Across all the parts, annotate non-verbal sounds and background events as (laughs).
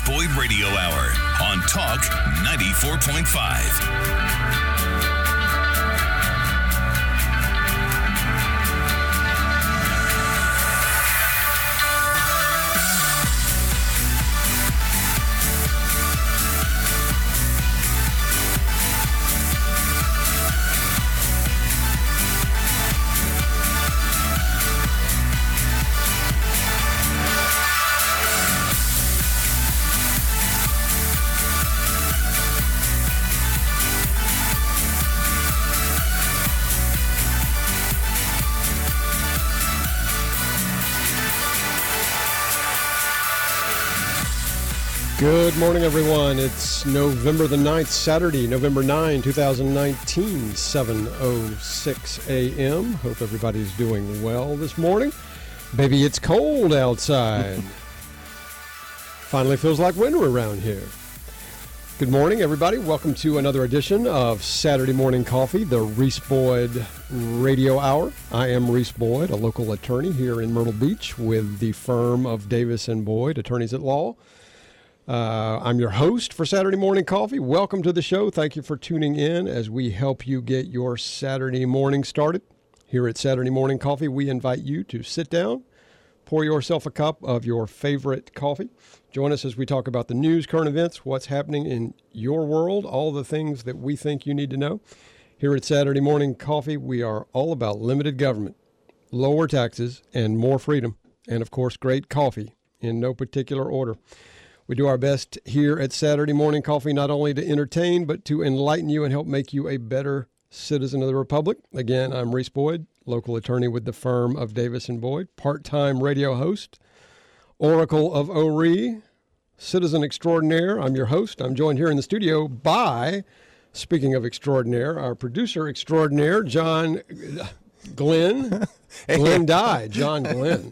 Boyd Radio Hour on Talk 94.5. everyone. It's November the 9th, Saturday, November 9, 2019, 7.06 a.m. Hope everybody's doing well this morning. Baby, it's cold outside. (laughs) Finally feels like winter around here. Good morning, everybody. Welcome to another edition of Saturday Morning Coffee, the Reese Boyd Radio Hour. I am Reese Boyd, a local attorney here in Myrtle Beach with the firm of Davis and Boyd, attorneys at law. Uh, I'm your host for Saturday Morning Coffee. Welcome to the show. Thank you for tuning in as we help you get your Saturday morning started. Here at Saturday Morning Coffee, we invite you to sit down, pour yourself a cup of your favorite coffee. Join us as we talk about the news, current events, what's happening in your world, all the things that we think you need to know. Here at Saturday Morning Coffee, we are all about limited government, lower taxes, and more freedom. And of course, great coffee in no particular order. We do our best here at Saturday Morning Coffee not only to entertain, but to enlighten you and help make you a better citizen of the Republic. Again, I'm Reese Boyd, local attorney with the firm of Davis and Boyd, part time radio host, Oracle of Ori, citizen extraordinaire. I'm your host. I'm joined here in the studio by, speaking of extraordinaire, our producer extraordinaire, John Glenn. (laughs) Glenn died. John Glenn.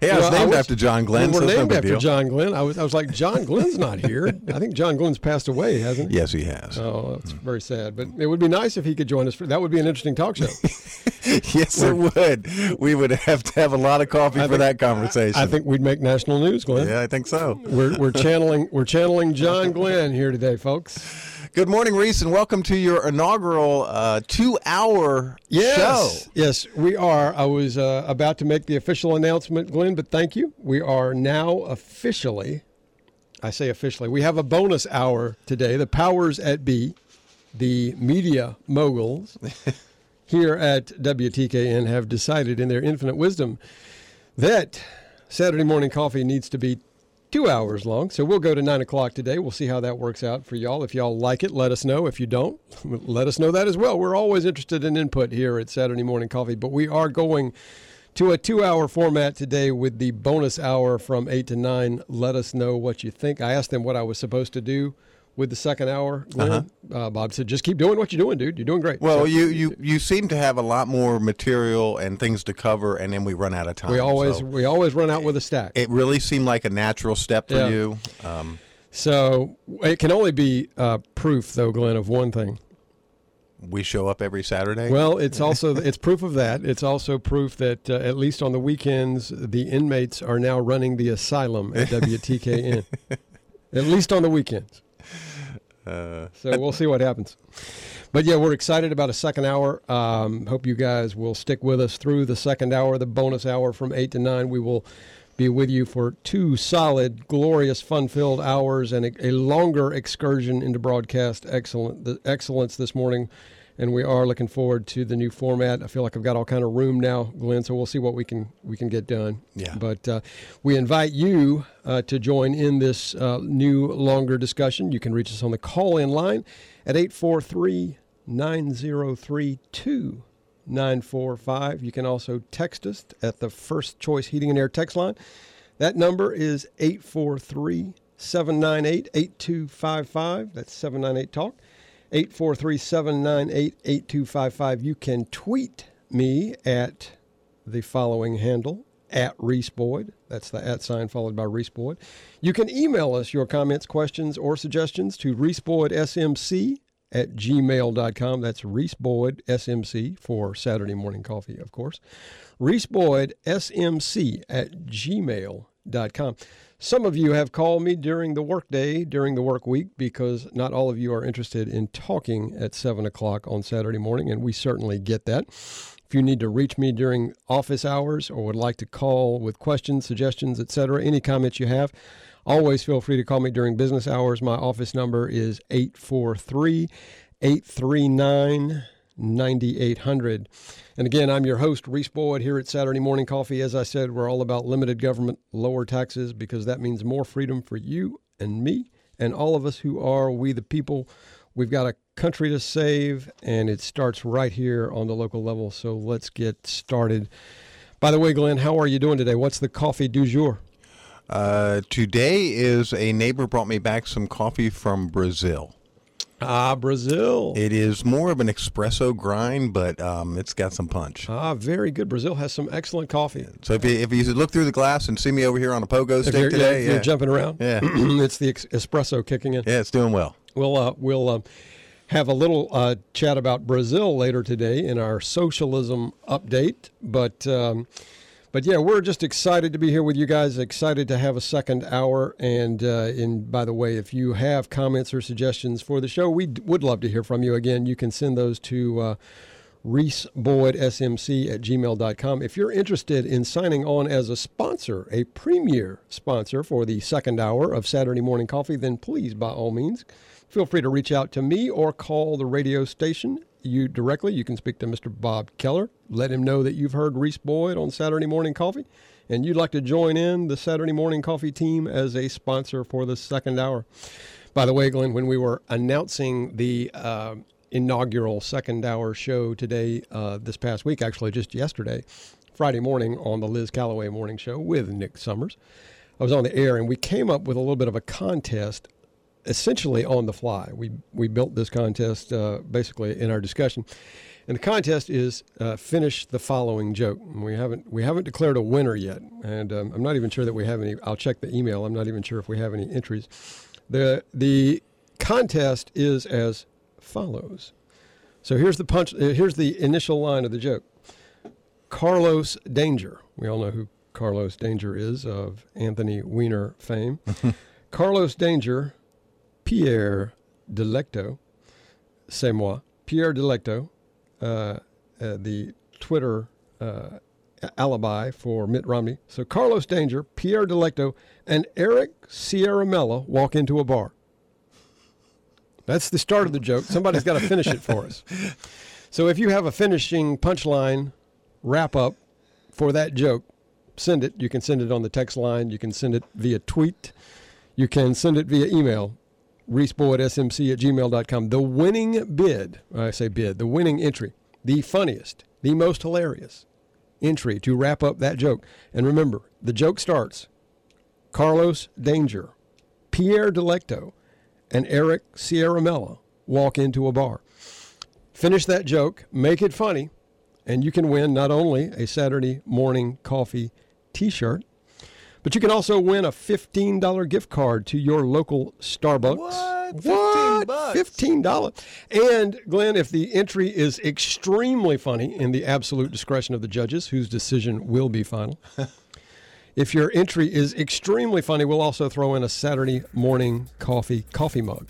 Hey, I was Well, named was- after John Glenn, We're so it's named after deal. John Glenn. I was, I was like, John Glenn's not here. I think John Glenn's passed away, hasn't he? Yes, he has. Oh, that's very sad. But it would be nice if he could join us. For, that would be an interesting talk show. (laughs) yes, it would. We would have to have a lot of coffee for think- that conversation. I think we'd make national news, Glenn. Yeah, I think so. We're, we're (laughs) channeling we're channeling John Glenn here today, folks. Good morning, Reese, and welcome to your inaugural uh, two-hour Yes, show. yes, we are. I was uh, about to make the official announcement, Glenn, but thank you. We are now officially. I say officially. We have a bonus hour today. The powers at B, the media moguls (laughs) here at WTKN have decided in their infinite wisdom that Saturday morning coffee needs to be two hours long. So we'll go to nine o'clock today. We'll see how that works out for y'all. If y'all like it, let us know. If you don't, (laughs) let us know that as well. We're always interested in input here at Saturday morning coffee, but we are going to a two hour format today with the bonus hour from eight to nine. Let us know what you think. I asked them what I was supposed to do with the second hour. Glenn. uh Bob said, just keep doing what you're doing, dude. You're doing great. Well, So- you, you you seem to have a lot more material and things to cover, and then we run out of time. we always So we always run out with a stack. it really seemed like a natural step for Yeah. you. Um, So it can only be uh, proof, though, Glenn, of one thing. we show up every Saturday. Well, it's (laughs) also it's proof of that. It's also proof that uh, at least on the weekends, the inmates are now running the asylum at (laughs) WTKN. at least on the weekends. Uh, So we'll see what happens. But yeah, we're excited about a second hour. Um, hope you guys will stick with us through the second hour, the bonus hour from eight to nine. We will be with you for two solid, glorious, fun-filled hours and a, a longer excursion into broadcast excellence this morning. And we are looking forward to the new format. I feel like I've got all kind of room now, Glenn. So we'll see what we can we can get done. Yeah. But uh, we invite you uh, to join in this uh, new, longer discussion. You can reach us on the call-in line at 843 903 2945. You can also text us at the First Choice Heating and Air text line. That number is 843 798 8255. That's 798 Talk. 843 798 8255. You can tweet me at the following handle at Reese Boyd. That's the at sign followed by Reese Boyd. You can email us your comments, questions, or suggestions to ReeseBoydSMC at gmail.com. That's Reese Boyd, SMC, for Saturday Morning Coffee, of course. Reese Boyd, SMC, at gmail.com. Some of you have called me during the workday, during the work week, because not all of you are interested in talking at 7 o'clock on Saturday morning, and we certainly get that. If you need to reach me during office hours or would like to call with questions, suggestions, etc., any comments you have, always feel free to call me during business hours. My office number is 843 839 9800. And again, I'm your host, Reese Boyd, here at Saturday Morning Coffee. As I said, we're all about limited government, lower taxes, because that means more freedom for you and me and all of us who are we the people. We've got a country to save, and it starts right here on the local level. So let's get started. By the way, Glenn, how are you doing today? What's the coffee du jour? Uh, today is a neighbor brought me back some coffee from Brazil. Ah, Brazil. It is more of an espresso grind, but um, it's got some punch. Ah, very good. Brazil has some excellent coffee. So if you, if you look through the glass and see me over here on a pogo If stick today, yeah, you're jumping around. Yeah. (clears throat) it's the ex- espresso kicking in. yeah, it's doing well. We'll uh, we'll uh, have a little uh, chat about Brazil later today in our socialism update. But um, but yeah, we're just excited to be here with you guys. Excited to have a second hour. And uh, by the way, if you have comments or suggestions for the show, we would love to hear from you. Again, you can send those to. Uh, Reese Boyd SMC at gmail.com. If you're interested in signing on as a sponsor, a premier sponsor for the second hour of Saturday Morning Coffee, then please, by all means, feel free to reach out to me or call the radio station. You directly, you can speak to Mr. Bob Keller. Let him know that you've heard Reese Boyd on Saturday Morning Coffee and you'd like to join in the Saturday Morning Coffee team as a sponsor for the second hour. By the way, Glenn, when we were announcing the uh, inaugural second hour show today, uh, this past week, actually just yesterday, Friday morning on the Liz Calloway Morning Show with Nick Summers, I was on the air and we came up with a little bit of a contest essentially on the fly. We we built this contest uh, basically in our discussion, and the contest is uh, finish the following joke. We haven't we haven't declared a winner yet, and um, I'm not even sure that we have any. I'll check the email. I'm not even sure if we have any entries. the The contest is as follows. So here's the punch. uh, Here's the initial line of the joke. Carlos Danger. We all know who Carlos Danger is of Anthony Weiner fame. (laughs) Carlos Danger, Pierre Delecto, c'est moi. Pierre Delecto, uh, uh, the Twitter uh, alibi for Mitt Romney. So Carlos Danger, Pierre Delecto, and Eric Ciaramella walk into a bar. That's the start of the joke. Somebody's got to finish it for us. So if you have a finishing punchline wrap up for that joke, send it. You can send it on the text line. You can send it via tweet. You can send it via email. ReeseBoydSMC at smc at gmail.com. The winning bid, I say bid, the winning entry, the funniest, the most hilarious entry to wrap up that joke. And remember, the joke starts Carlos Danger, Pierre Delecto, and Eric Ciaramella walk into a bar. Finish that joke, make it funny, and you can win not only a Saturday morning coffee t shirt, but you can also win a $15 gift card to your local Starbucks. What? 15 What? bucks? $15. And Glenn, if the entry is extremely funny in the absolute discretion of the judges, whose decision will be final, (laughs) if your entry is extremely funny, we'll also throw in a Saturday morning coffee coffee mug.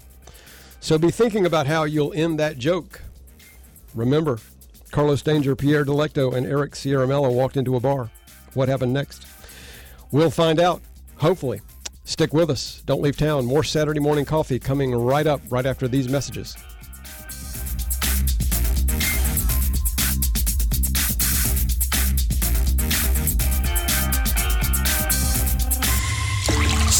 So be thinking about how you'll end that joke. Remember, Carlos Danger, Pierre Delecto, and Eric Ciaramella walked into a bar. What happened next? We'll find out, hopefully. Stick with us. Don't leave town. More Saturday morning coffee coming right up, right after these messages.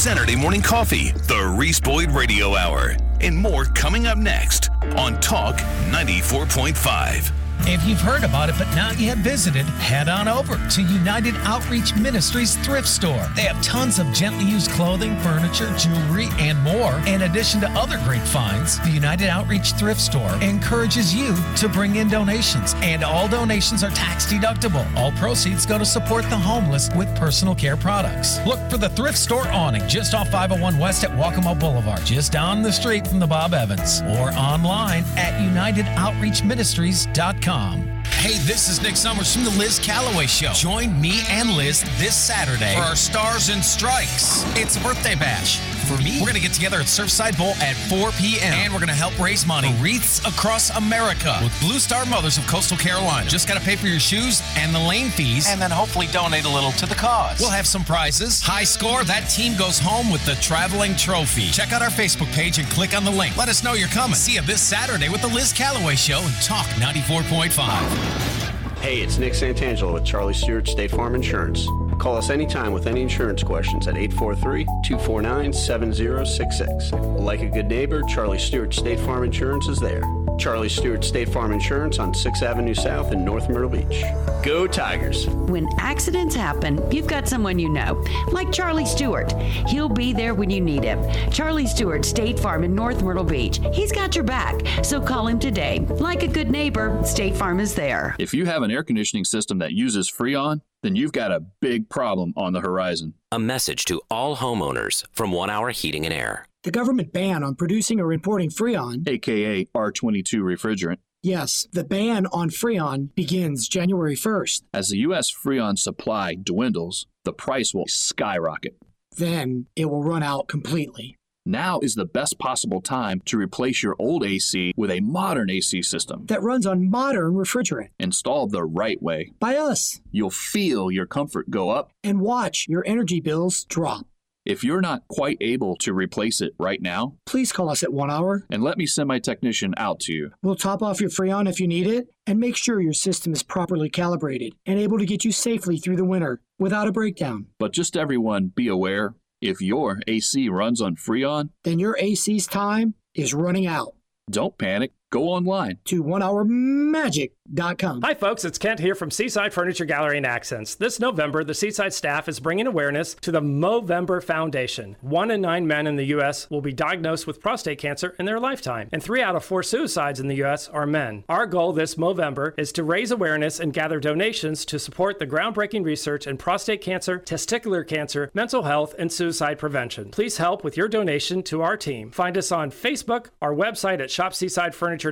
Saturday Morning Coffee, the Reese Boyd Radio Hour, and more coming up next on Talk 94.5. If you've heard about it but not yet visited, head on over to United Outreach Ministries thrift store. They have tons of gently used clothing, furniture, jewelry, and more. In addition to other great finds, the United Outreach thrift store encourages you to bring in donations, and all donations are tax deductible. All proceeds go to support the homeless with personal care products. Look for the thrift store awning just off 501 West at Waccamaw Boulevard, just down the street from the Bob Evans, or online at UnitedOutreachMinistries.com. Hey, this is Nick Summers from the Liz Calloway Show. Join me and Liz this Saturday for our Stars and Strikes. It's a birthday bash. For me, we're going to get together at Surfside Bowl at 4 p.m. and we're going to help raise money for wreaths across America with Blue Star Mothers of Coastal Carolina. Just got to pay for your shoes and the lane fees, and then hopefully donate a little to the cause. We'll have some prizes. High score, that team goes home with the traveling trophy. Check out our Facebook page and click on the link. Let us know you're coming. See you this Saturday with the Liz Calloway Show and Talk 94.5. Hey, it's Nick Santangelo with Charlie Stewart State Farm Insurance. Call us anytime with any insurance questions at 843 249 7066. Like a good neighbor, Charlie Stewart State Farm Insurance is there. Charlie Stewart State Farm Insurance on 6th Avenue South in North Myrtle Beach. Go Tigers! When accidents happen, you've got someone you know, like Charlie Stewart. He'll be there when you need him. Charlie Stewart State Farm in North Myrtle Beach. He's got your back, so call him today. Like a good neighbor, State Farm is there. If you have an air conditioning system that uses Freon, then you've got a big problem on the horizon. A message to all homeowners from One Hour Heating and Air. The government ban on producing or importing Freon, aka R22 refrigerant, yes, the ban on Freon begins January 1st. As the U.S. Freon supply dwindles, the price will skyrocket. Then it will run out completely. Now is the best possible time to replace your old AC with a modern AC system that runs on modern refrigerant. Installed the right way. By us. You'll feel your comfort go up and watch your energy bills drop. If you're not quite able to replace it right now, please call us at one hour and let me send my technician out to you. We'll top off your Freon if you need it and make sure your system is properly calibrated and able to get you safely through the winter without a breakdown. But just everyone be aware if your AC runs on Freon, then your AC's time is running out. Don't panic. Go online to onehourmagic.com. Hi, folks. It's Kent here from Seaside Furniture Gallery and Accents. This November, the Seaside staff is bringing awareness to the Movember Foundation. One in nine men in the U.S. will be diagnosed with prostate cancer in their lifetime, and three out of four suicides in the U.S. are men. Our goal this Movember is to raise awareness and gather donations to support the groundbreaking research in prostate cancer, testicular cancer, mental health, and suicide prevention. Please help with your donation to our team. Find us on Facebook, our website at shopseasidefurniture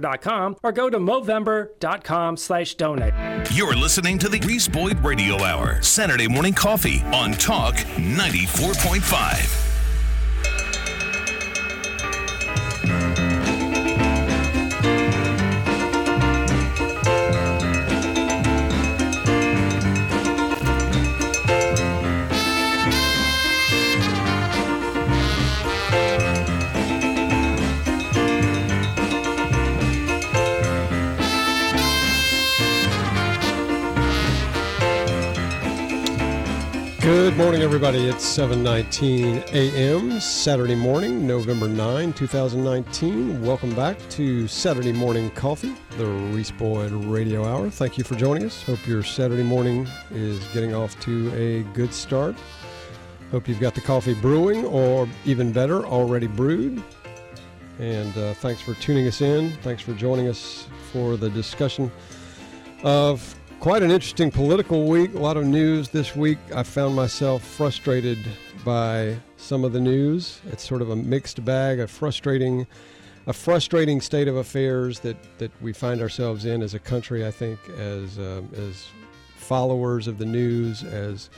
or go to movember.com slash donate. You're listening to the Reese Boyd Radio Hour, Saturday morning coffee on Talk 94.5. Good morning, everybody. It's 7:19 a.m. Saturday morning, November 9, 2019. Welcome back to Saturday Morning Coffee, the Reese Boyd Radio Hour. Thank you for joining us. Hope your Saturday morning is getting off to a good start. Hope you've got the coffee brewing, or even better, already brewed. And uh, thanks for tuning us in. Thanks for joining us for the discussion of quite an interesting political week. A lot of news this week. I found myself frustrated by some of the news. It's sort of a mixed bag, a frustrating, a frustrating state of affairs that, that we find ourselves in as a country. I think as um, as followers of the news, as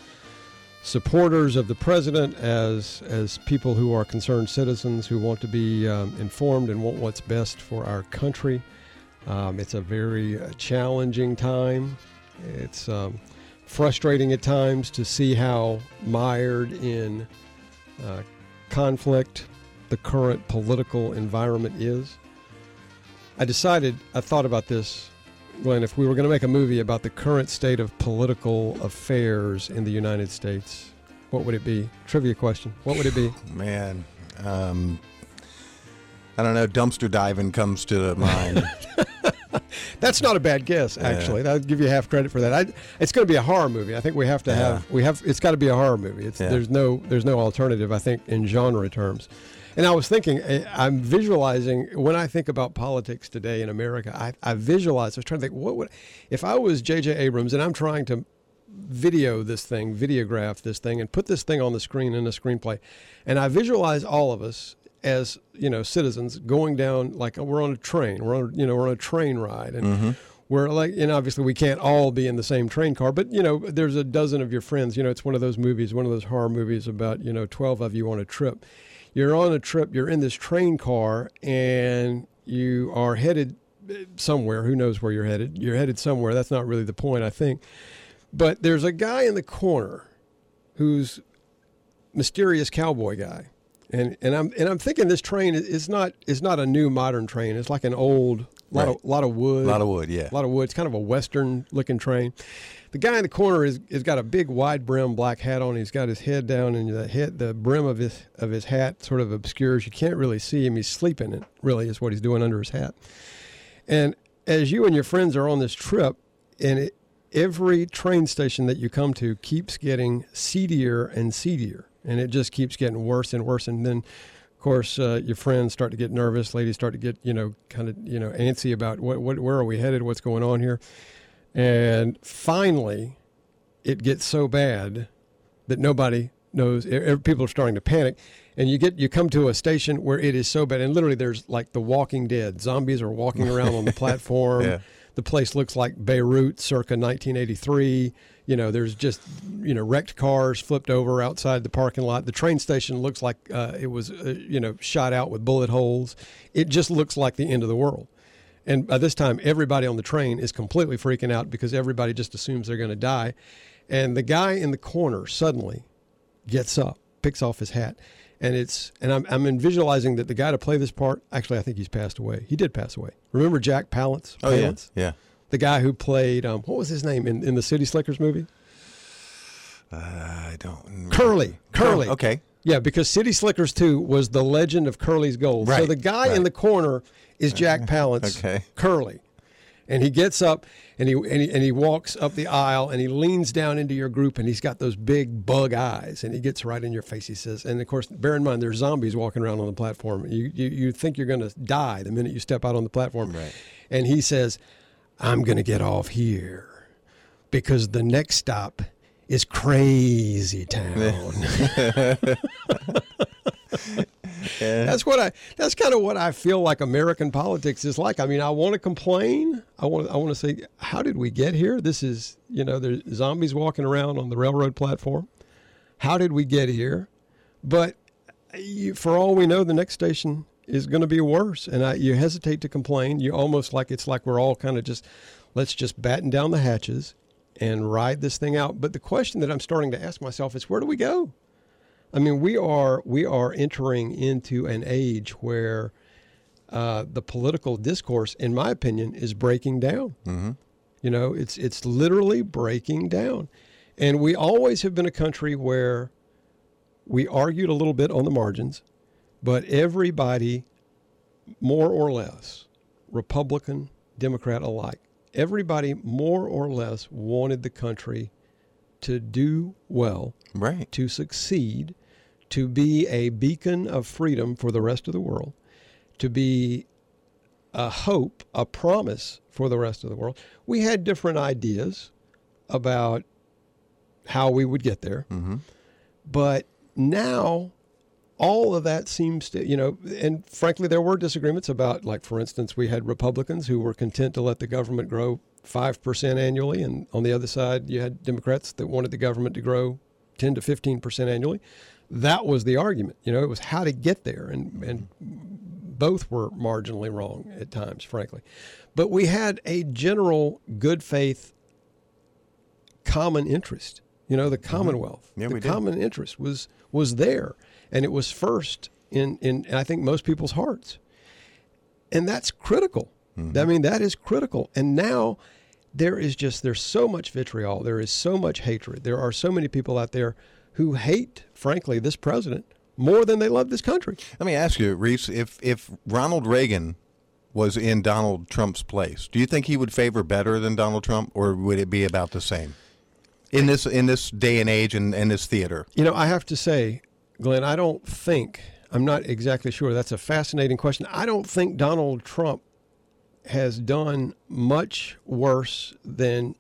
supporters of the president, as as people who are concerned citizens who want to be um, informed and want what's best for our country. Um, it's a very uh, challenging time. It's um, frustrating at times to see how mired in uh, conflict the current political environment is. I decided, I thought about this, Glenn, if we were going to make a movie about the current state of political affairs in the United States, what would it be? Trivia question. What would it be? (sighs) Man, um, I don't know. Dumpster diving comes to mind. (laughs) That's not a bad guess, actually. I'll give you half credit for that. I, it's going to be a horror movie. I think we have to have we have. It's got to be a horror movie. It's, Yeah. There's no there's no alternative. I think in genre terms. And I was thinking, eh, I'm visualizing when I think about politics today in America. I, I visualize. I was trying to think, what would if I was J.J. Abrams and I'm trying to video this thing, videograph this thing, and put this thing on the screen in a screenplay. And I visualize all of us as you know citizens going down like we're on a train. We're on you know we're on a train ride, and mm-hmm. we're like and obviously we can't all be in the same train car, but you know there's a dozen of your friends. You know it's one of those movies, one of those horror movies about you know twelve of you on a trip. You're on a trip. You're in this train car, and you are headed eh, somewhere. Who knows where you're headed? You're headed somewhere. That's not really the point, I think. But there's a guy in the corner who's mysterious cowboy guy. And and I'm and I'm thinking this train is not is not a new modern train. It's like an old lot Right. of lot of wood. Lot of wood, yeah. A lot of wood. It's kind of a western looking train. The guy in the corner is has got a big wide brim black hat on. He's got his head down and the head the brim of his of his hat sort of obscures. You can't really see him. He's sleeping it really is what he's doing under his hat. And as you and your friends are on this trip, and it, every train station that you come to keeps getting seedier and seedier, and it just keeps getting worse and worse. And then, of course, uh, your friends start to get nervous. Ladies start to get, you know, kind of, you know, antsy about what, what, where are we headed? What's going on here? And finally, it gets so bad that nobody knows. People are starting to panic, and you get you come to a station where it is so bad, and literally there's like The Walking Dead. Zombies are walking around on the (laughs) platform. Yeah. The place looks like Beirut, circa 1983. You know, there's just you know wrecked cars flipped over outside the parking lot. The train station looks like uh, it was uh, you know shot out with bullet holes. It just looks like the end of the world. And by this time, everybody on the train is completely freaking out because everybody just assumes they're going to die. And the guy in the corner suddenly gets up, picks off his hat, and it's and I'm I'm visualizing that the guy to play this part. Actually, I think he's passed away. He did pass away. Remember Jack Palance? Oh yeah, Palance? yeah. The guy who played um, what was his name in, in the City Slickers movie? Uh, I don't. remember. Curly. Curly. Okay. Yeah, because City Slickers 2 was the legend of Curly's Gold. So the guy in the corner is Jack (laughs) Palance, okay. Curly. And he gets up and he, and he and he walks up the aisle and he leans down into your group and he's got those big bug eyes and he gets right in your face. He says, and of course, bear in mind there's zombies walking around on the platform. You you, you think you're going to die the minute you step out on the platform. Right. And he says, I'm going to get off here because the next stop is Crazy Town. That's what I. That's kind of what I feel like American politics is like. I mean, I want to complain. I want. I want to say, how did we get here? This is, you know, there's zombies walking around on the railroad platform. How did we get here? But you, for all we know, the next station is going to be worse, and I, you hesitate to complain. You almost like it's like we're all kind of just, let's just batten down the hatches and ride this thing out. But the question that I'm starting to ask myself is, where do we go? I mean, we are we are entering into an age where uh, the political discourse, in my opinion, is breaking down. Mm-hmm. You know, it's it's literally breaking down, and we always have been a country where we argued a little bit on the margins, but everybody, more or less, Republican, Democrat alike, everybody more or less wanted the country to do well Right. to succeed, to be a beacon of freedom for the rest of the world, to be a hope, a promise for the rest of the world. We had different ideas about how we would get there. Mm-hmm. But now all of that seems to, you know, and frankly, there were disagreements about, like, for instance, we had Republicans who were content to let the government grow 5% annually. And on the other side, you had Democrats that wanted the government to grow 10 to 15% annually. That was the argument. You know, it was how to get there. And, and both were marginally wrong at times, frankly. But we had a general good faith common interest. You know, the Commonwealth. Mm-hmm. Yeah, the we did. common interest was was there, and it was first in in I think most people's hearts, and that's critical. Mm-hmm. I mean, that is critical. And now there is just there's so much vitriol. There is so much hatred. There are so many people out there who hate, frankly, this president more than they love this country. Let me ask you, Reese, if if Ronald Reagan was in Donald Trump's place, do you think he would favor better than Donald Trump, or would it be about the same in this in this day and age and, in this theater? You know, I have to say, Glenn, I don't think I'm not exactly sure. That's a fascinating question. I don't think Donald Trump has done much worse than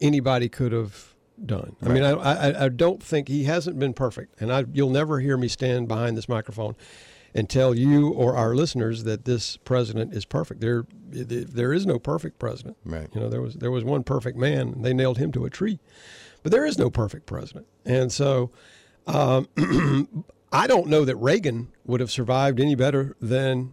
anybody could have done. I mean, I, I, I don't think he hasn't been perfect, and I, you'll never hear me stand behind this microphone and tell you or our listeners that this president is perfect. There, there is no perfect president. Right. You know, there was there was one perfect man, and they nailed him to a tree, but there is no perfect president, and so. Um, (clears throat) I don't know that Reagan would have survived any better than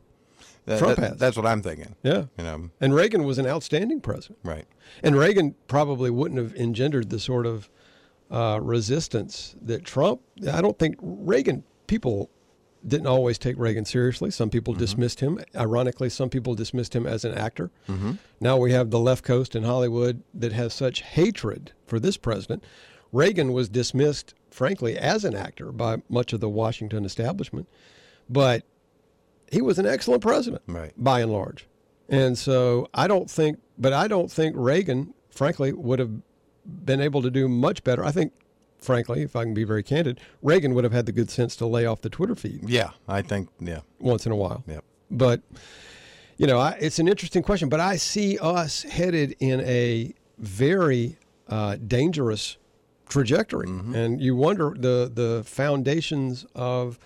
That- Trump that- has. That's what I'm thinking. Yeah. You know, And Reagan was an outstanding president. right. And Reagan probably wouldn't have engendered the sort of uh, resistance that Trump. I don't think Reagan people didn't always take Reagan seriously. Some people dismissed him. Ironically, some people dismissed him as an actor. Mhm. Now we have the left coast in Hollywood that has such hatred for this president. Reagan was dismissed, frankly, as an actor by much of the Washington establishment, but he was an excellent president Right. by and large. And so I don't think, but I don't think Reagan, frankly, would have been able to do much better. I think, frankly, if I can be very candid, Reagan would have had the good sense to lay off the Twitter feed Yeah, I think. Yeah. once in a while. Yep. But, you know, I, it's an interesting question, but I see us headed in a very uh, dangerous trajectory. And you wonder the, the foundations of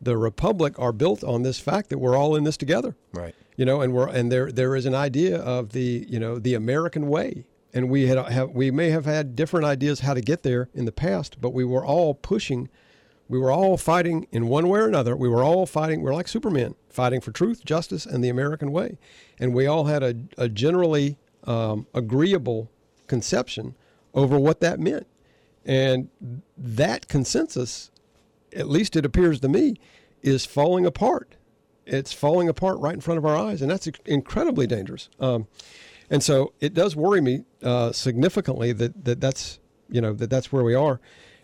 the republic are built on this fact that we're all in this together. Right. you know and we're and there there is an idea of the you know the american way. And we had have we may have had different ideas how to get there in the past but we were all pushing we were all fighting in one way or another. We were all fighting we're like supermen fighting for truth justice and the american way. And we all had a, a generally um, agreeable conception over what that meant and that consensus at least it appears to me, is falling apart. It's falling apart right in front of our eyes, and that's incredibly dangerous. Um, and so it does worry me uh, significantly that, that that's you know that that's where we are,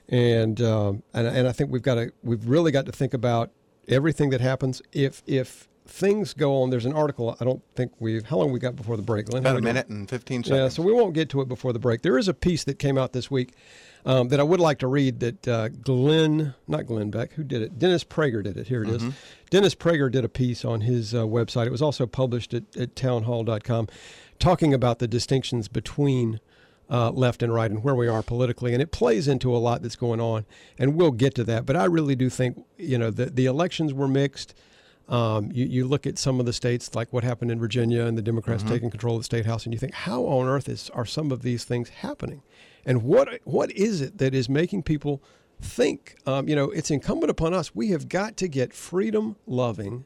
and um, and and I think we've got to we've really got to think about everything that happens if if things go on. There's an article. I don't think we've how long we got before the break. Glenn? About a doing? minute and 15 seconds. Yeah, so we won't get to it before the break. There is a piece that came out this week um, that I would like to read that uh, Glenn, not Glenn Beck, who did it? Dennis Prager did it. Here it is. Mm-hmm. Dennis Prager did a piece on his uh, website. It was also published at, at townhall.com talking about the distinctions between uh, left and right and where we are politically. And it plays into a lot that's going on. And we'll get to that. But I really do think, you know, the, the elections were mixed. Um, you, you look at some of the states, like what happened in Virginia and the Democrats taking control of the state house, and you think, how on earth is, are some of these things happening? And what what is it that is making people think? Um, you know, it's incumbent upon us. We have got to get freedom loving,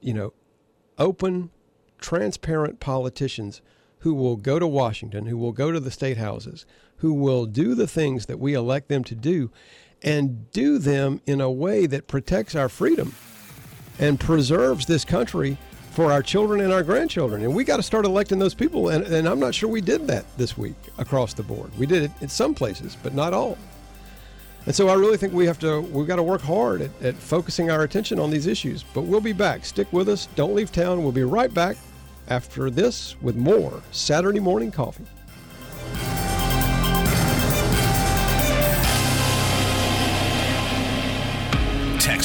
you know, open, transparent politicians who will go to Washington, who will go to the state houses, who will do the things that we elect them to do and do them in a way that protects our freedom and preserves this country for our children and our grandchildren. And we got to start electing those people. And, and I'm not sure we did that this week across the board. We did it in some places, but not all. And so I really think we have to, we've got to work hard at, at focusing our attention on these issues. But we'll be back. Stick with us. Don't leave town. We'll be right back after this with more Saturday morning coffee.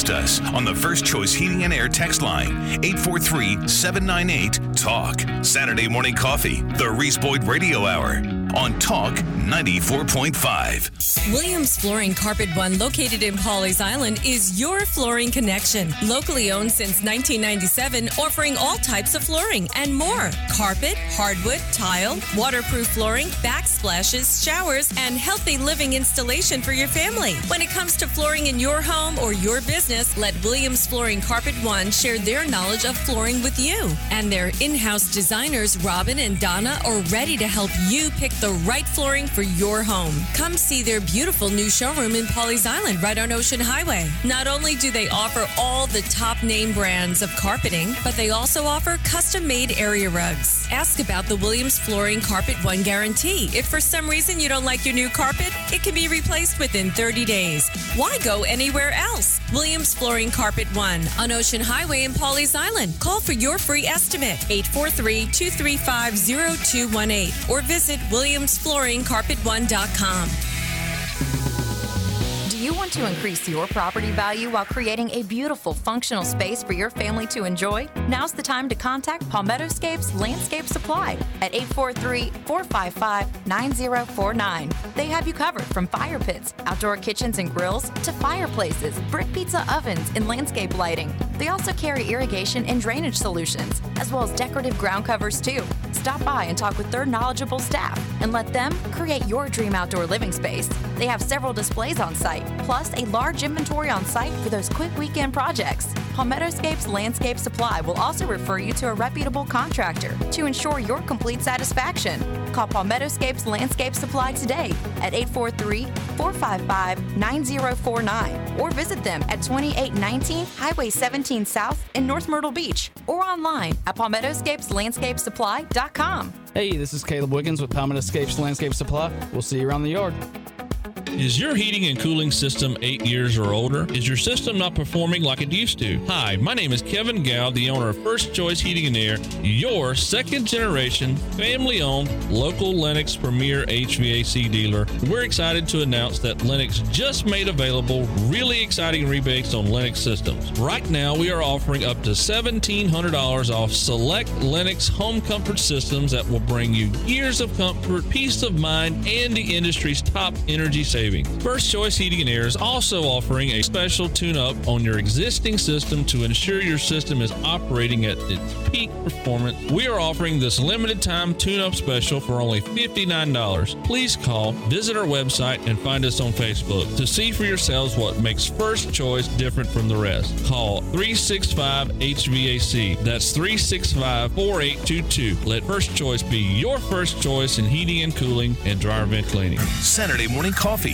Text us on the First Choice Heating and Air text line 843 798 TALK. Saturday morning coffee, the Reese Boyd Radio Hour on Talk 94.5. Williams Flooring Carpet One, located in Pawleys Island, is your flooring connection. Locally owned since 1997, offering all types of flooring and more carpet, hardwood, tile, waterproof flooring, backsplashes, showers, and healthy living installation for your family. When it comes to flooring in your home or your business, let Williams Flooring Carpet One share their knowledge of flooring with you. And their in house designers, Robin and Donna, are ready to help you pick the right flooring for your home. Come see their beautiful new showroom in Pawleys Island, right on Ocean Highway. Not only do they offer all the top name brands of carpeting, but they also offer custom made area rugs. Ask about the Williams Flooring Carpet One guarantee. If for some reason you don't like your new carpet, it can be replaced within 30 days. Why go anywhere else? Williams Flooring Carpet One on Ocean Highway in Pawleys Island. Call for your free estimate 843 235 0218 or visit WilliamsFlooringCarpet1.com. You want to increase your property value while creating a beautiful, functional space for your family to enjoy? Now's the time to contact Palmettoscapes Landscape Supply at 843 455 9049. They have you covered from fire pits, outdoor kitchens and grills, to fireplaces, brick pizza ovens, and landscape lighting. They also carry irrigation and drainage solutions, as well as decorative ground covers, too. Stop by and talk with their knowledgeable staff and let them create your dream outdoor living space. They have several displays on site, plus a large inventory on site for those quick weekend projects. Palmettoscapes Landscape Supply will also refer you to a reputable contractor to ensure your complete satisfaction. Call Palmettoscapes Landscape Supply today at 843 455 9049 or visit them at 2819 Highway 17 South in North Myrtle Beach or online at palmettoscapeslandscapesupply.com. Hey, this is Caleb Wiggins with Palmettoscapes Landscape Supply. We'll see you around the yard. Is your heating and cooling system eight years or older? Is your system not performing like it used to? Hi, my name is Kevin Gow, the owner of First Choice Heating and Air, your second generation, family owned, local Lennox premier HVAC dealer. We're excited to announce that Lennox just made available really exciting rebates on Lennox systems. Right now, we are offering up to $1,700 off select Lennox home comfort systems that will bring you years of comfort, peace of mind, and the industry's top energy savings. First Choice Heating and Air is also offering a special tune up on your existing system to ensure your system is operating at its peak performance. We are offering this limited time tune up special for only $59. Please call, visit our website, and find us on Facebook to see for yourselves what makes First Choice different from the rest. Call 365 HVAC. That's 365 4822. Let First Choice be your first choice in heating and cooling and dryer vent cleaning. Saturday morning coffee,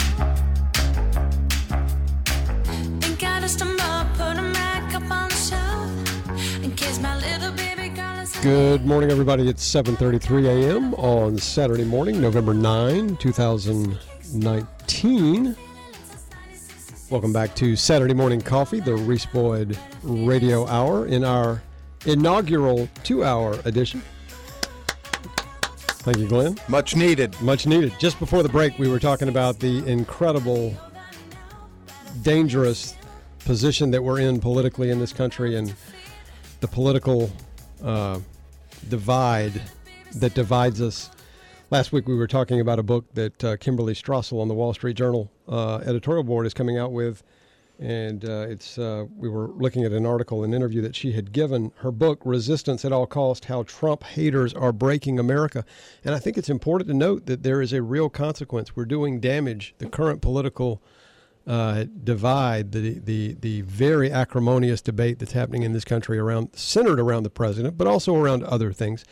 Good morning, everybody. It's 7:33 a.m. on Saturday morning, November 9, 2019. Welcome back to Saturday Morning Coffee, the Reese Boyd Radio Hour, in our inaugural two-hour edition. Thank you, Glenn. Much needed. Much needed. Just before the break, we were talking about the incredible, dangerous position that we're in politically in this country and the political uh, divide that divides us. Last week, we were talking about a book that uh, Kimberly Strassel on the Wall Street Journal uh, editorial board is coming out with. And uh, it's uh, we were looking at an article, an interview that she had given. Her book, Resistance at All Cost How Trump Haters Are Breaking America. And I think it's important to note that there is a real consequence. We're doing damage. The current political uh, divide, the, the, the very acrimonious debate that's happening in this country around, centered around the president, but also around other things,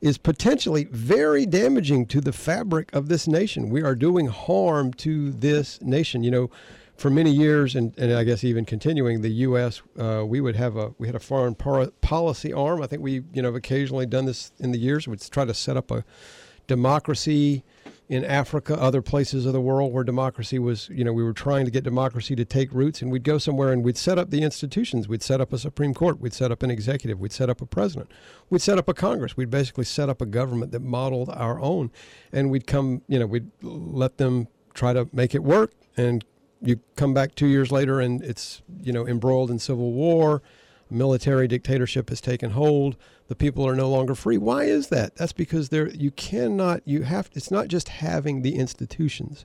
is potentially very damaging to the fabric of this nation. We are doing harm to this nation. You know, for many years, and, and I guess even continuing, the U.S. Uh, we would have a we had a foreign par- policy arm. I think we you know have occasionally done this in the years. We'd try to set up a democracy in Africa, other places of the world where democracy was, you know, we were trying to get democracy to take roots, and we'd go somewhere and we'd set up the institutions. We'd set up a Supreme Court. We'd set up an executive. We'd set up a president. We'd set up a Congress. We'd basically set up a government that modeled our own, and we'd come, you know, we'd let them try to make it work, and you come back two years later, and it's, you know, embroiled in civil war. Military dictatorship has taken hold the people are no longer free. Why is that? That's because there you cannot you have it's not just having the institutions.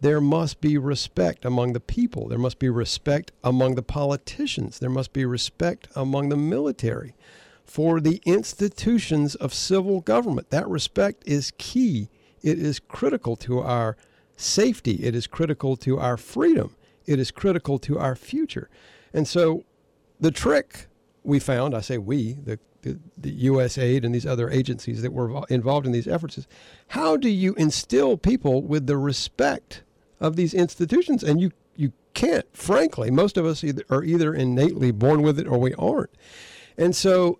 There must be respect among the people. There must be respect among the politicians. There must be respect among the military for the institutions of civil government. That respect is key. It is critical to our safety. It is critical to our freedom. It is critical to our future. And so the trick we found, I say we, the the, the USAID and these other agencies that were involved in these efforts is how do you instill people with the respect of these institutions? And you, you can't, frankly. Most of us either, are either innately born with it or we aren't. And so,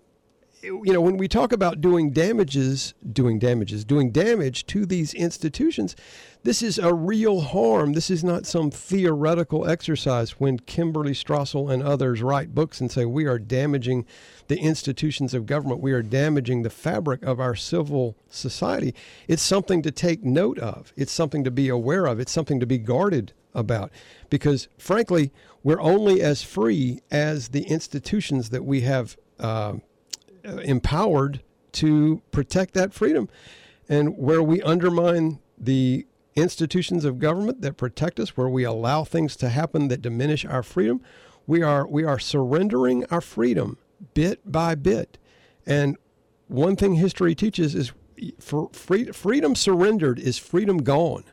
you know, when we talk about doing damages, doing damages, doing damage to these institutions, this is a real harm. This is not some theoretical exercise when Kimberly Strassel and others write books and say we are damaging the institutions of government, we are damaging the fabric of our civil society. It's something to take note of, it's something to be aware of, it's something to be guarded about. Because frankly, we're only as free as the institutions that we have uh, empowered to protect that freedom. And where we undermine the institutions of government that protect us, where we allow things to happen that diminish our freedom, we are we are surrendering our freedom bit by bit. And one thing history teaches is for free, freedom surrendered is freedom gone.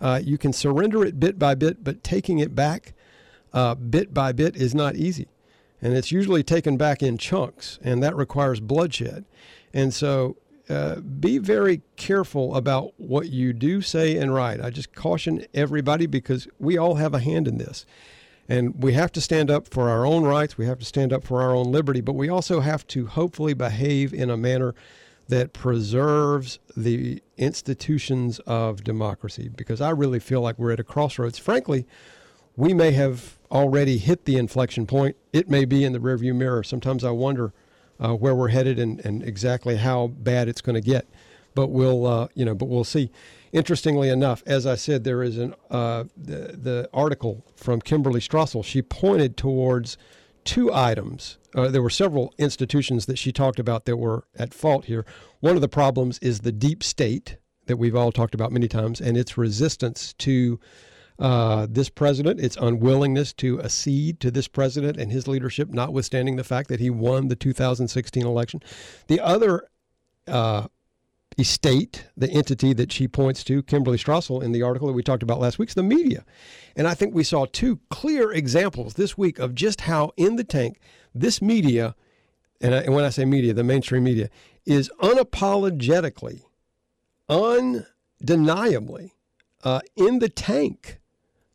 Uh, you can surrender it bit by bit, but taking it back uh, bit by bit is not easy. And it's usually taken back in chunks, and that requires bloodshed. And so uh, be very careful about what you do, say, and write. I just caution everybody because we all have a hand in this. And we have to stand up for our own rights. We have to stand up for our own liberty, but we also have to hopefully behave in a manner that preserves the institutions of democracy because I really feel like we're at a crossroads. Frankly, we may have already hit the inflection point. It may be in the rearview mirror. Sometimes I wonder uh, where we're headed and, and exactly how bad it's going to get. But we'll, uh, you know, but we'll see. Interestingly enough, as I said, there is an uh, the, the article from Kimberly Strassel. She pointed towards two items. Uh, there were several institutions that she talked about that were at fault here. One of the problems is the deep state that we've all talked about many times, and its resistance to uh, this president, its unwillingness to accede to this president and his leadership, notwithstanding the fact that he won the 2016 election. The other uh, estate, the entity that she points to, Kimberly Strassel, in the article that we talked about last week, is the media. And I think we saw two clear examples this week of just how in the tank this media, and, I, and when I say media, the mainstream media, is unapologetically, undeniably uh, in the tank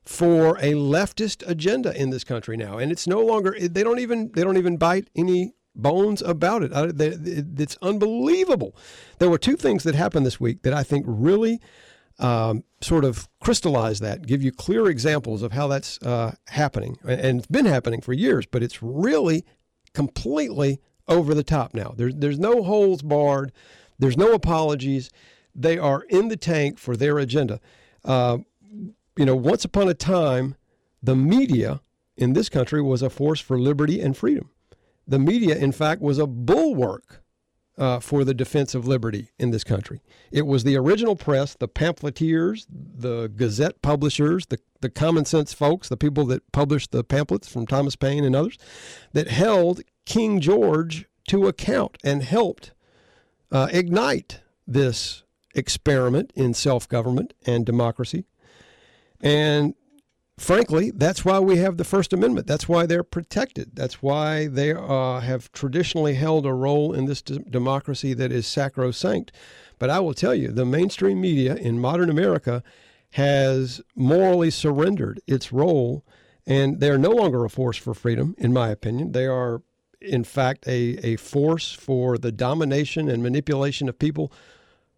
for a leftist agenda in this country now, and it's no longer. They don't even they don't even bite any bones about it. It's unbelievable. There were two things that happened this week that I think really um, sort of crystallize that, give you clear examples of how that's uh, happening, and it's been happening for years, but it's really completely over the top now. There's there's no holes barred. There's no apologies. They are in the tank for their agenda. Uh, you know, once upon a time, the media in this country was a force for liberty and freedom. The media, in fact, was a bulwark uh, for the defense of liberty in this country. It was the original press, the pamphleteers, the Gazette publishers, the, the common sense folks, the people that published the pamphlets from Thomas Paine and others, that held King George to account and helped uh, ignite this experiment in self government and democracy. And frankly, that's why we have the First Amendment. That's why they're protected. That's why they uh, have traditionally held a role in this d- democracy that is sacrosanct. But I will tell you, the mainstream media in modern America has morally surrendered its role, and they're no longer a force for freedom, in my opinion. They are, in fact, a, a force for the domination and manipulation of people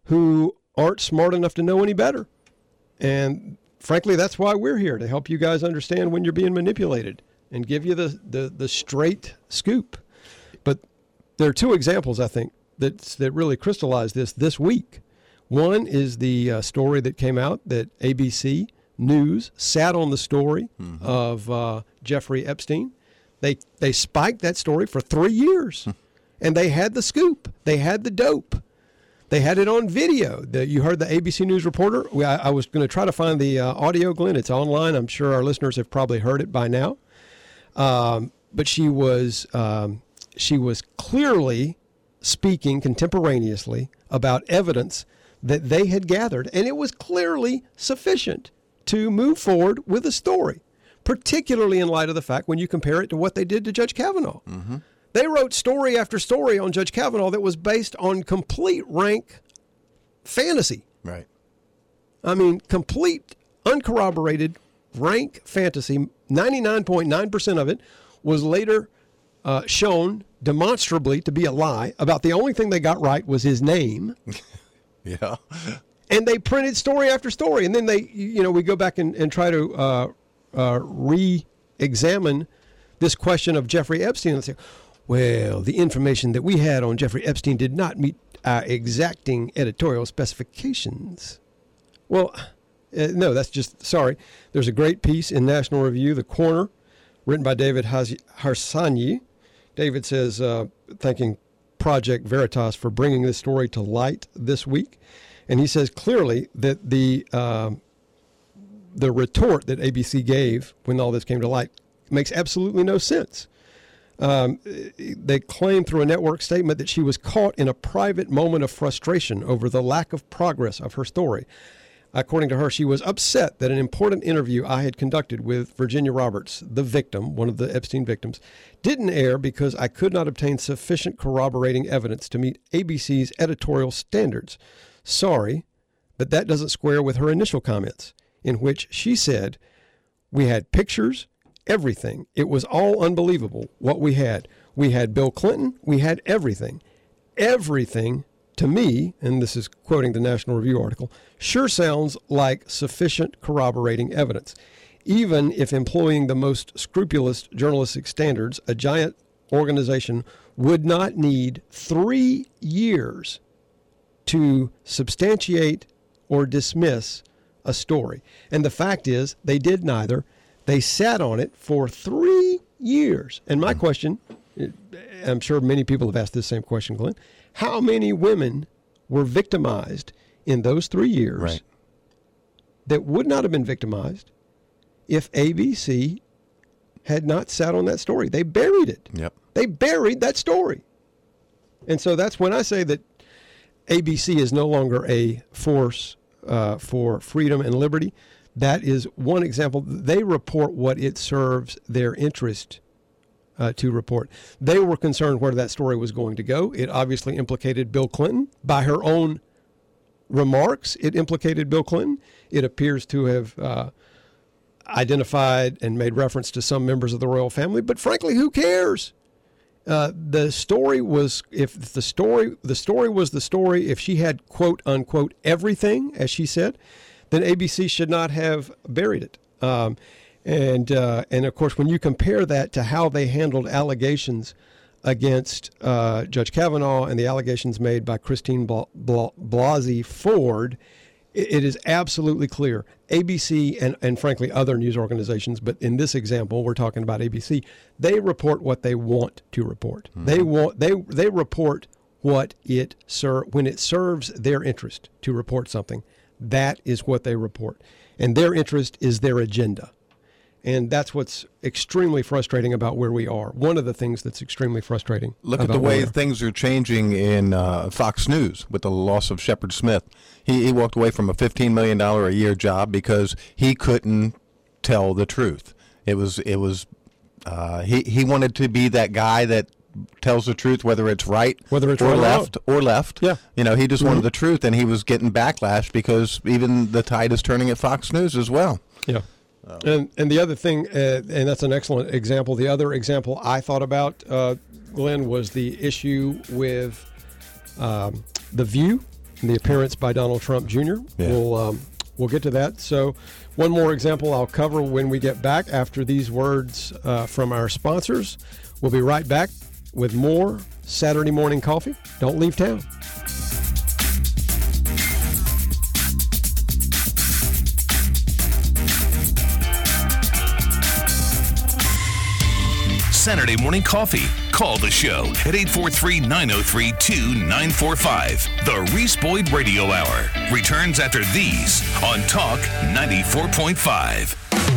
who aren't smart enough to know any better. And frankly, that's why we're here to help you guys understand when you're being manipulated and give you the, the, the straight scoop. But there are two examples, I think, that, that really crystallize this this week. One is the uh, story that came out that ABC News sat on the story mm-hmm. of uh, Jeffrey Epstein. They, they spiked that story for three years, and they had the scoop, they had the dope. They had it on video. The, you heard the ABC News reporter. We, I, I, was going to try to find the uh, audio, Glenn. It's online. I'm sure our listeners have probably heard it by now. Um, but she was um, she was clearly speaking contemporaneously about evidence that they had gathered, and it was clearly sufficient to move forward with a story, particularly in light of the fact when you compare it to what they did to Judge Kavanaugh. Mm-hmm. They wrote story after story on Judge Kavanaugh that was based on complete rank fantasy. Right. I mean, complete uncorroborated rank fantasy. 99.9% of it was later uh, shown demonstrably to be a lie. About the only thing they got right was his name. (laughs) Yeah. and they printed story after story. And then they, you know, we go back and, and try to uh, uh, re examine this question of Jeffrey Epstein and say, well, the information that we had on Jeffrey Epstein did not meet our exacting editorial specifications. Well, uh, no, that's just sorry. There's a great piece in National Review, The Corner, written by David Harsanyi. David says, uh, thanking Project Veritas for bringing this story to light this week, and he says clearly that the um, the retort that ABC gave when all this came to light makes absolutely no sense. Um, they claim through a network statement that she was caught in a private moment of frustration over the lack of progress of her story. According to her, she was upset that an important interview I had conducted with Virginia Roberts, the victim, one of the Epstein victims, didn't air because I could not obtain sufficient corroborating evidence to meet ABC's editorial standards. Sorry, but that doesn't square with her initial comments, in which she said, We had pictures, everything. It was all unbelievable what we had. We had Bill Clinton, we had everything. Everything to me, and this is quoting the National Review article, sure sounds like sufficient corroborating evidence. Even if employing the most scrupulous journalistic standards, a giant organization would not need three years to substantiate or dismiss a story. And the fact is, they did neither. They sat on it for three years. And my question, I'm sure many people have asked this same question, Glenn. How many women were victimized in those three years Right. that would not have been victimized if ABC had not sat on that story? They buried it. Yep. They buried that story. And so that's when I say that ABC is no longer a force uh, for freedom and liberty. That is one example. They report what it serves their interest uh, to report. They were concerned where that story was going to go. It obviously implicated Bill Clinton. By her own remarks, it implicated Bill Clinton. It appears to have uh, identified and made reference to some members of the royal family. But frankly, who cares? Uh, the story was if the story the story was the story if she had quote unquote everything as she said then ABC should not have buried it um, and uh, and of course when you compare that to how they handled allegations against uh, Judge Kavanaugh and the allegations made by Christine Bla- Bla- Blasey Ford it it is absolutely clear ABC and, and frankly other news organizations, but in this example, we're talking about ABC. They report what they want to report. They want they they report what it ser- when it serves their interest to report something. That is what they report, and their interest is their agenda. And that's what's extremely frustrating about where we are. One of the things that's extremely frustrating. Look at the way things are changing in uh, Fox News with the loss of Shepard Smith. He, he walked away from a $15 million a year job because he couldn't tell the truth. It was it was uh, he he wanted to be that guy that tells the truth whether it's right Whether it's or right or left or left. Yeah. You know, he just Mhm. wanted the truth and he was getting backlash because even the tide is turning at Fox News as well. Yeah. And and the other thing, uh, and that's an excellent example. The other example I thought about, uh, Glenn, was the issue with um, the View and the appearance by Donald Trump Jr. Yeah. We'll um, we'll get to that. So one more example I'll cover when we get back after these words uh, from our sponsors. We'll be right back with more Saturday morning coffee. Don't leave town. Saturday morning coffee. Call the show at 843 903 2945. The Reese Boyd Radio Hour returns after these on Talk 94.5.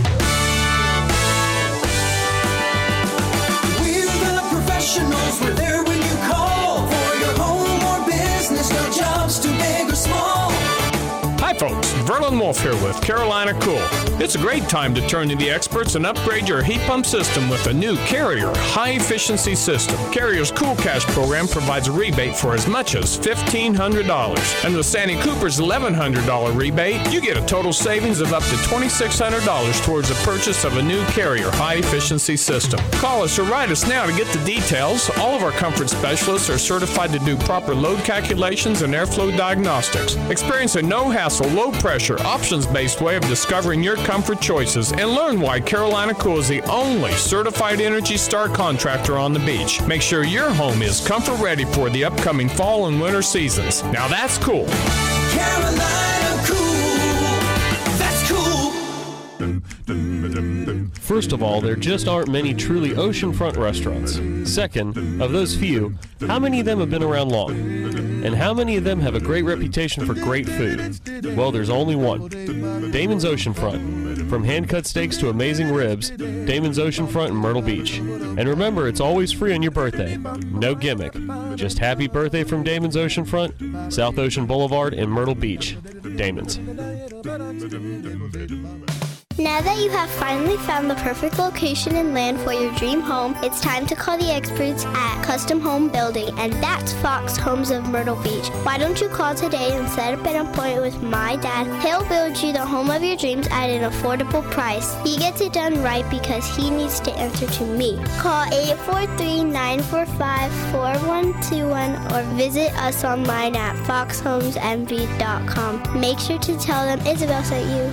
folks. Verlin Wolf here with Carolina Cool. It's a great time to turn to the experts and upgrade your heat pump system with a new Carrier high efficiency system. Carrier's Cool Cash program provides a rebate for as much as $1,500. And with Santee Cooper's $1,100 rebate, you get a total savings of up to $2,600 towards the purchase of a new Carrier high efficiency system. Call us or write us now to get the details. All of our comfort specialists are certified to do proper load calculations and airflow diagnostics. Experience a no hassle, low pressure, options based way of discovering your comfort choices and learn why Carolina Cool is the only certified Energy Star contractor on the beach. Make sure your home is comfort ready for the upcoming fall and winter seasons. Now that's cool. Carolina cool. That's cool. First of all, there just aren't many truly oceanfront restaurants. Second, of those few, how many of them have been around long? And how many of them have a great reputation for great food? Well, there's only one Damon's Oceanfront. From hand cut steaks to amazing ribs, Damon's Oceanfront in Myrtle Beach. And remember, it's always free on your birthday. No gimmick. Just happy birthday from Damon's Oceanfront, South Ocean Boulevard in Myrtle Beach. Damon's. Now that you have finally found the perfect location and land for your dream home, it's time to call the experts at Custom Home Building, and that's Fox Homes of Myrtle Beach. Why don't you call today and set up an appointment with my dad? He'll build you the home of your dreams at an affordable price. He gets it done right because he needs to answer to me. Call 843-945-4121 or visit us online at foxhomesmv.com. Make sure to tell them Isabel sent you.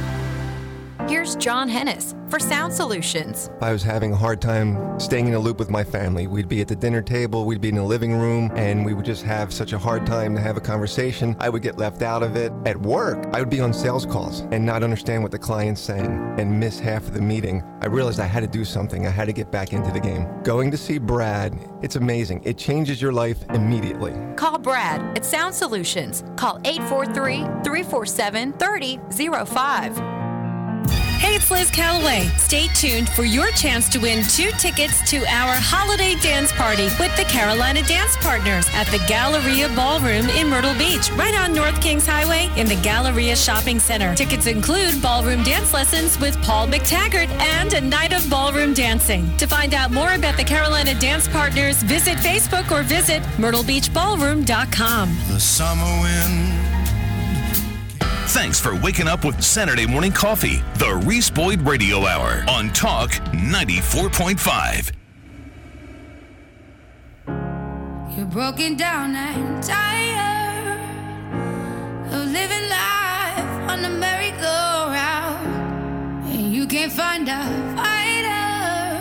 Here's John Hennis for Sound Solutions. I was having a hard time staying in a loop with my family. We'd be at the dinner table, we'd be in the living room, and we would just have such a hard time to have a conversation. I would get left out of it. At work, I would be on sales calls and not understand what the client's saying and miss half of the meeting. I realized I had to do something. I had to get back into the game. Going to see Brad, it's amazing. It changes your life immediately. Call Brad at Sound Solutions. Call 843 347 3005. Hey, it's Liz Callaway. Stay tuned for your chance to win two tickets to our holiday dance party with the Carolina Dance Partners at the Galleria Ballroom in Myrtle Beach, right on North Kings Highway in the Galleria Shopping Center. Tickets include ballroom dance lessons with Paul McTaggart and a night of ballroom dancing. To find out more about the Carolina Dance Partners, visit Facebook or visit myrtlebeachballroom.com. The summer wind. Thanks for waking up with Saturday morning coffee, the Reese Boyd Radio Hour on Talk 94.5. You're broken down and tired of living life on the merry-go-round, and you can't find a fighter,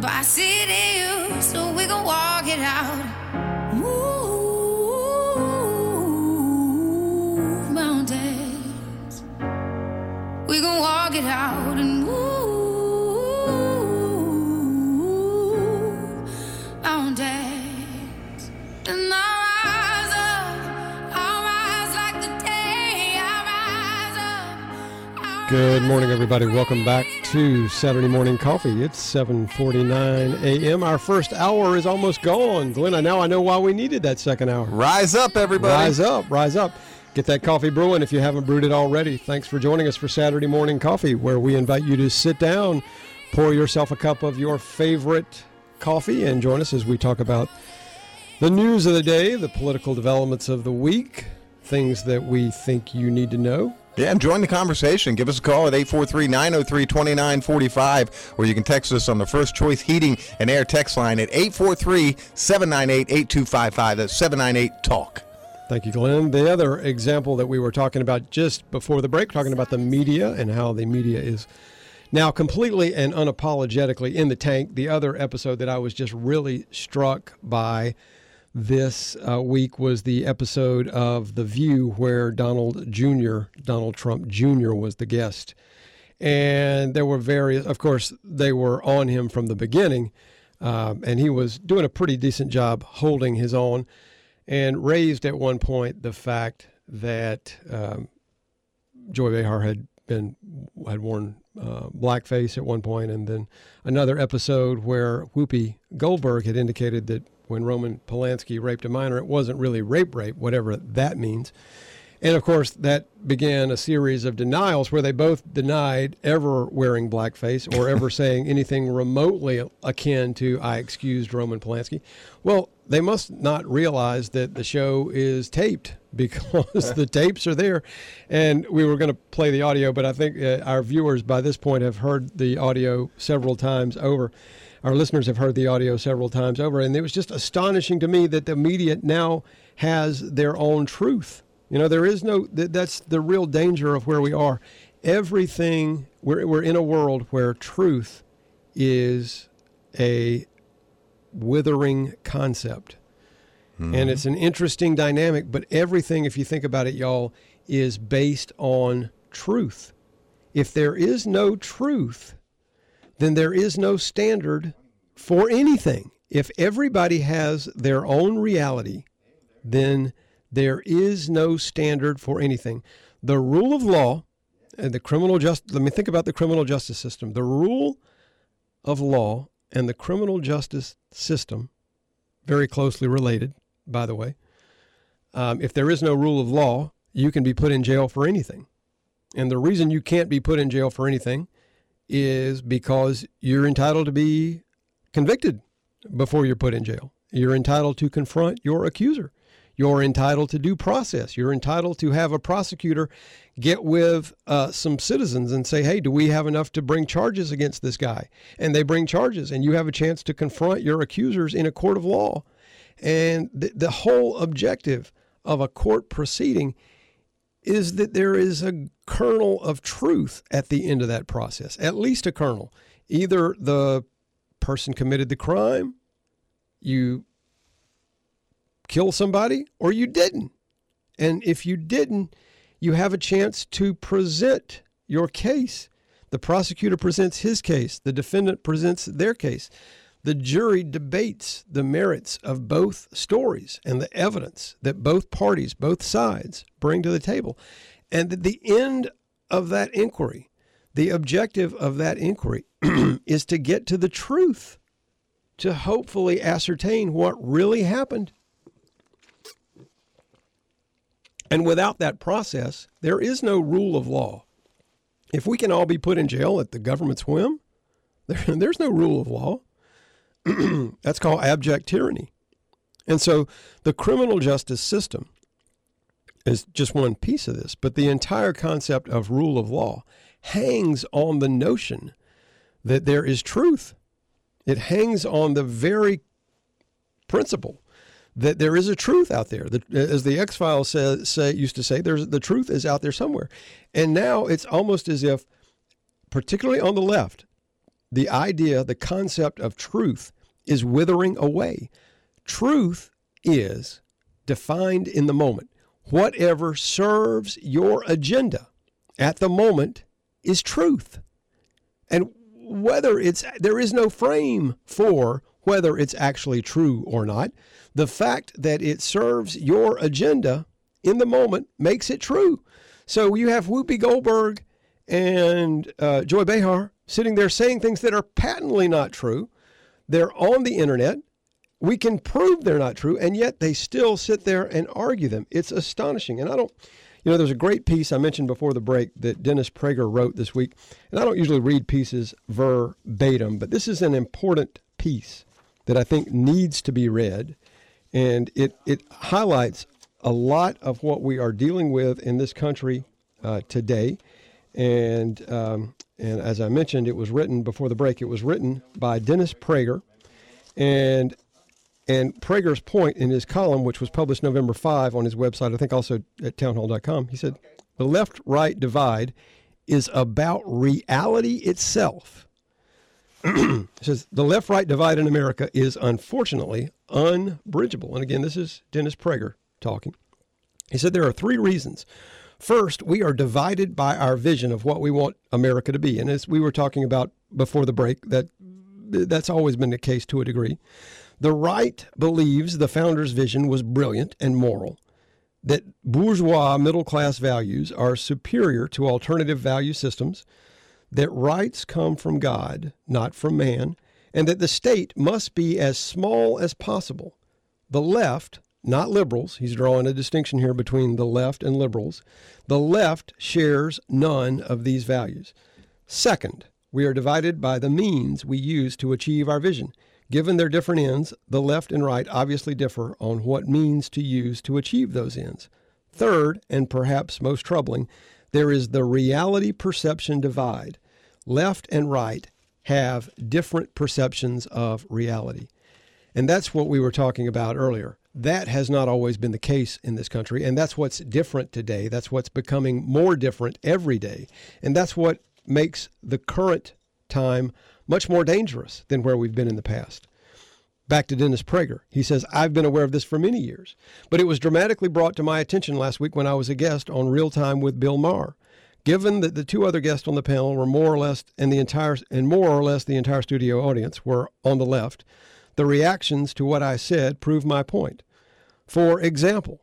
but I see it in you, so we gon' walk it out. We gon' walk it out and move mountains. And I rise up, I rise like the day, I rise up. Good morning, everybody. Welcome back to Saturday Morning Coffee. It's 7:49 a.m. Our first hour is almost gone. Glenn, I now I know why we needed that second hour. Rise up, everybody. Rise up, rise up. Get that coffee brewing if you haven't brewed it already. Thanks for joining us for Saturday Morning Coffee, where we invite you to sit down, pour yourself a cup of your favorite coffee, and join us as we talk about the news of the day, the political developments of the week, things that we think you need to know. Yeah, and join the conversation. Give us a call at 843-903-2945, or you can text us on the First Choice Heating and Air text line at 843-798-8255. That's 798-TALK. Thank you, Glenn. The other example that we were talking about just before the break, talking about the media and how the media is now completely and unapologetically in the tank. The other episode that I was just really struck by this uh, week was the episode of The View where Donald Jr., Donald Trump Jr., was the guest. And there were various, of course, they were on him from the beginning. Um, and he was doing a pretty decent job holding his own and raised at one point the fact that um, Joy Behar had been had worn uh, blackface at one point, and then another episode where Whoopi Goldberg had indicated that when Roman Polanski raped a minor, it wasn't really rape, rape, whatever that means. And of course, that began a series of denials where they both denied ever wearing blackface or ever (laughs) saying anything remotely akin to "I excused Roman Polanski." Well, they must not realize that the show is taped (laughs) because the tapes are there. And we were going to play the audio, but I think uh, our viewers by this point have heard the audio several times over. Our listeners have heard the audio several times over. And it was just astonishing to me that the media now has their own truth. You know, there is no, that's the real danger of where we are. Everything, we're, we're in a world where truth is a withering concept. Mm-hmm. And it's an interesting dynamic, but everything, if you think about it, y'all, is based on truth. If there is no truth, then there is no standard for anything. If everybody has their own reality, then there is no standard for anything. The rule of law and the criminal just let me think about the criminal justice system. The rule of law and the criminal justice system, very closely related, by the way. Um, if there is no rule of law, you can be put in jail for anything. And the reason you can't be put in jail for anything is because you're entitled to be convicted before you're put in jail. You're entitled to confront your accuser. You're entitled to due process. You're entitled to have a prosecutor get with uh, some citizens and say, hey, do we have enough to bring charges against this guy? And they bring charges, and you have a chance to confront your accusers in a court of law. And the, the whole objective of a court proceeding is that there is a kernel of truth at the end of that process, at least a kernel. Either the person committed the crime, you kill somebody, or you didn't. And if you didn't, you have a chance to present your case. The prosecutor presents his case, the defendant presents their case. The jury debates the merits of both stories and the evidence that both parties, both sides, bring to the table. And at the end of that inquiry, the objective of that inquiry (clears throat) is to get to the truth, to hopefully ascertain what really happened. And without that process, there is no rule of law. If we can all be put in jail at the government's whim, there, (laughs) there's no rule of law. (clears throat) That's called abject tyranny. And so the criminal justice system is just one piece of this, but the entire concept of rule of law hangs on the notion that there is truth. It hangs on the very principle that there is a truth out there. As the X Files say, say, used to say, there's the truth is out there somewhere. And now it's almost as if, particularly on the left, the idea, the concept of truth is withering away. Truth is defined in the moment. Whatever serves your agenda at the moment is truth. And whether it's, there is no frame for whether it's actually true or not. The fact that it serves your agenda in the moment makes it true. So you have Whoopi Goldberg and uh, Joy Behar sitting there saying things that are patently not true. They're on the internet. We can prove they're not true, and yet they still sit there and argue them. It's astonishing. And I don't, you know, there's a great piece I mentioned before the break that Dennis Prager wrote this week. And I don't usually read pieces verbatim, but this is an important piece that I think needs to be read. And it, it highlights a lot of what we are dealing with in this country uh, today. And um, and as I mentioned, it was written before the break. It was written by Dennis Prager, and and Prager's point in his column, which was published November 5 on his website, I think also at townhall.com, he said, The left right divide is about reality itself. Says, The left right divide in America is unfortunately unbridgeable. And again, this is Dennis Prager talking. He said, There are three reasons First, we are divided by our vision of what we want America to be. And as we were talking about before the break, that that's always been the case to a degree. The right believes the founders' vision was brilliant and moral, that bourgeois middle class values are superior to alternative value systems, that rights come from God, not from man, and that the state must be as small as possible. The left not liberals, he's drawing a distinction here between the left and liberals. The left shares none of these values. Second, we are divided by the means we use to achieve our vision. Given their different ends, the left and right obviously differ on what means to use to achieve those ends. Third, and perhaps most troubling, there is the reality perception divide. Left and right have different perceptions of reality. And that's what we were talking about earlier. That has not always been the case in this country. And that's what's different today. That's what's becoming more different every day. And that's what makes the current time much more dangerous than where we've been in the past. Back to Dennis Prager. He says, I've been aware of this for many years, but it was dramatically brought to my attention last week when I was a guest on Real Time with Bill Maher. Given that the two other guests on the panel were more or less and the entire and more or less the entire studio audience were on the left, the reactions to what I said prove my point. For example,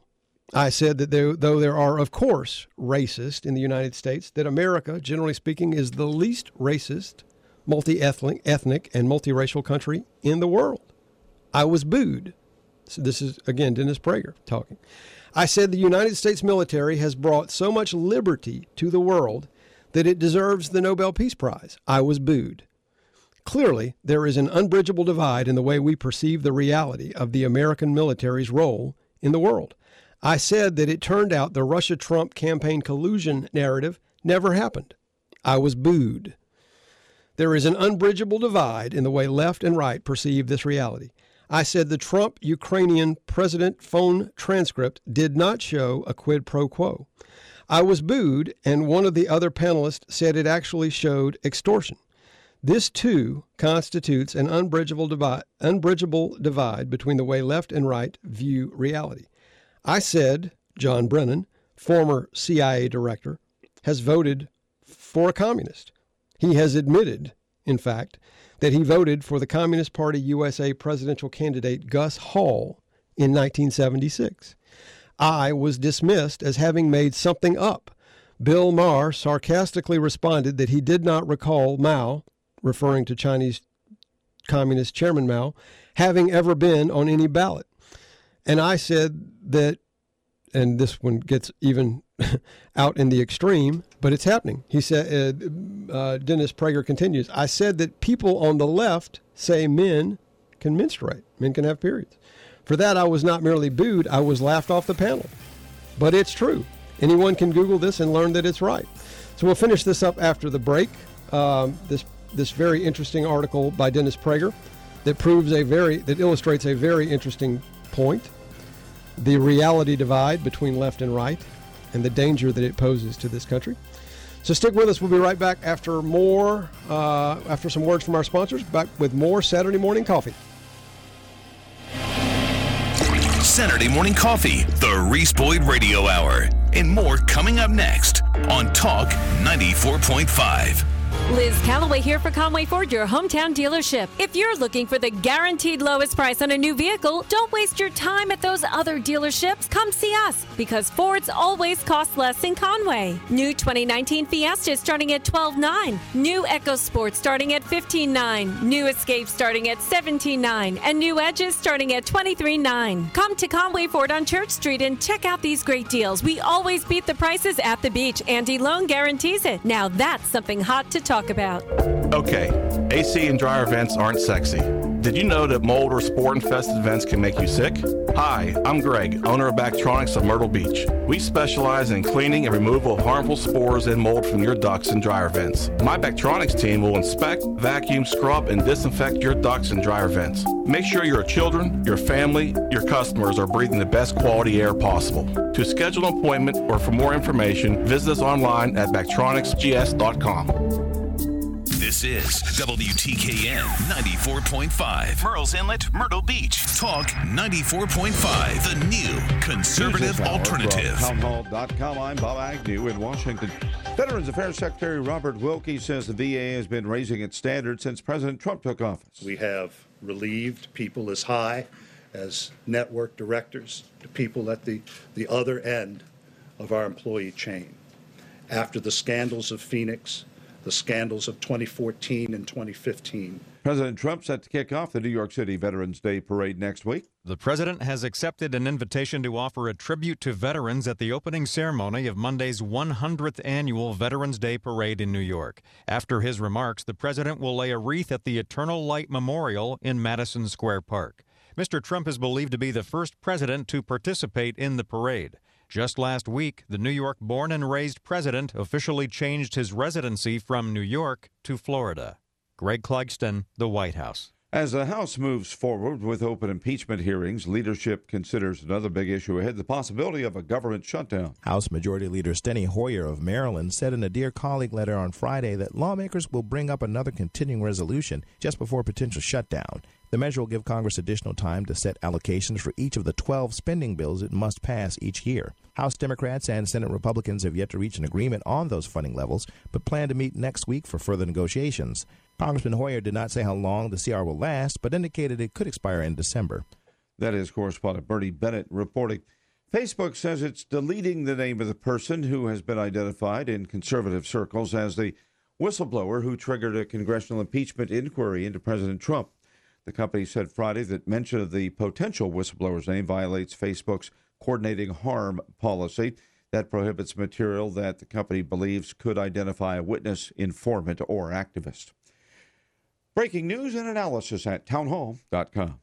I said that there, though there are, of course, racists in the United States, that America, generally speaking, is the least racist, multi ethnic, and multiracial country in the world. I was booed. So this is, again, Dennis Prager talking. I said the United States military has brought so much liberty to the world that it deserves the Nobel Peace Prize. I was booed. Clearly, there is an unbridgeable divide in the way we perceive the reality of the American military's role in the world. I said that it turned out the Russia Trump campaign collusion narrative never happened. I was booed. There is an unbridgeable divide in the way left and right perceive this reality. I said the Trump Ukrainian president phone transcript did not show a quid pro quo. I was booed, and one of the other panelists said it actually showed extortion. This, too, constitutes an unbridgeable divide, unbridgeable divide between the way left and right view reality. I said John Brennan, former CIA director, has voted for a communist. He has admitted, in fact, that he voted for the Communist Party USA presidential candidate Gus Hall in 1976. I was dismissed as having made something up. Bill Maher sarcastically responded that he did not recall Mao, referring to Chinese Communist Chairman Mao, having ever been on any ballot. And I said that, and this one gets even (laughs) out in the extreme, but it's happening. He said, uh, uh, Dennis Prager continues, I said that people on the left say men can menstruate, men can have periods. For that, I was not merely booed, I was laughed off the panel. But it's true. Anyone can Google this and learn that it's right. So we'll finish this up after the break. Um, this this very interesting article by Dennis Prager that proves a very that illustrates a very interesting point: the reality divide between left and right and the danger that it poses to this country. So stick with us. We'll be right back after more, uh, after some words from our sponsors, back with more Saturday Morning Coffee. Saturday Morning Coffee, the Reese Boyd Radio Hour, and more coming up next on Talk 94.5. Liz Calloway here for Conway Ford, your hometown dealership. If you're looking for the guaranteed lowest price on a new vehicle, don't waste your time at those other dealerships. Come see us because Fords always cost less in Conway. New 2019 Fiesta starting at $12.9. New EcoSport starting at $15.9. New Escape starting at $17.9. And new Edges starting at $23.9. Come to Conway Ford on Church Street and check out these great deals. We always beat the prices at the beach. Andy Loan guarantees it. Now that's something hot to talk about. Okay, AC and dryer vents aren't sexy. Did you know that mold or spore infested vents can make you sick? Hi, I'm Greg, owner of Bactronics of Myrtle Beach. We specialize in cleaning and removal of harmful spores and mold from your ducts and dryer vents. My Bactronics team will inspect, vacuum, scrub, and disinfect your ducts and dryer vents. Make sure your children, your family, your customers are breathing the best quality air possible. To schedule an appointment or for more information, visit us online at bactronicsgs.com. This is WTKN 94.5. Murrells Inlet, Myrtle Beach. Talk 94.5. The new conservative alternative. Townhall.com. I'm Bob Agnew in Washington. Veterans Affairs Secretary Robert Wilkie says the VA has been raising its standards since President Trump took office. We have relieved people as high as network directors to people at the, the other end of our employee chain. After the scandals of Phoenix, the scandals of 2014 and 2015. President Trump set to kick off the New York City Veterans Day Parade next week. The president has accepted an invitation to offer a tribute to veterans at the opening ceremony of Monday's 100th annual Veterans Day Parade in New York. After his remarks, the president will lay a wreath at the Eternal Light Memorial in Madison Square Park. Mr. Trump is believed to be the first president to participate in the parade. Just last week, the New York born and raised president officially changed his residency from New York to Florida. Greg Clugston, The White House. As the House moves forward with open impeachment hearings, leadership considers another big issue ahead the possibility of a government shutdown. House Majority Leader Steny Hoyer of Maryland said in a Dear Colleague letter on Friday that lawmakers will bring up another continuing resolution just before potential shutdown. The measure will give Congress additional time to set allocations for each of the 12 spending bills it must pass each year. House Democrats and Senate Republicans have yet to reach an agreement on those funding levels, but plan to meet next week for further negotiations. Congressman Hoyer did not say how long the CR will last, but indicated it could expire in December. That is correspondent Bernie Bennett reporting. Facebook says it's deleting the name of the person who has been identified in conservative circles as the whistleblower who triggered a congressional impeachment inquiry into President Trump. The company said Friday that mention of the potential whistleblower's name violates Facebook's coordinating harm policy that prohibits material that the company believes could identify a witness, informant, or activist. Breaking news and analysis at townhall.com.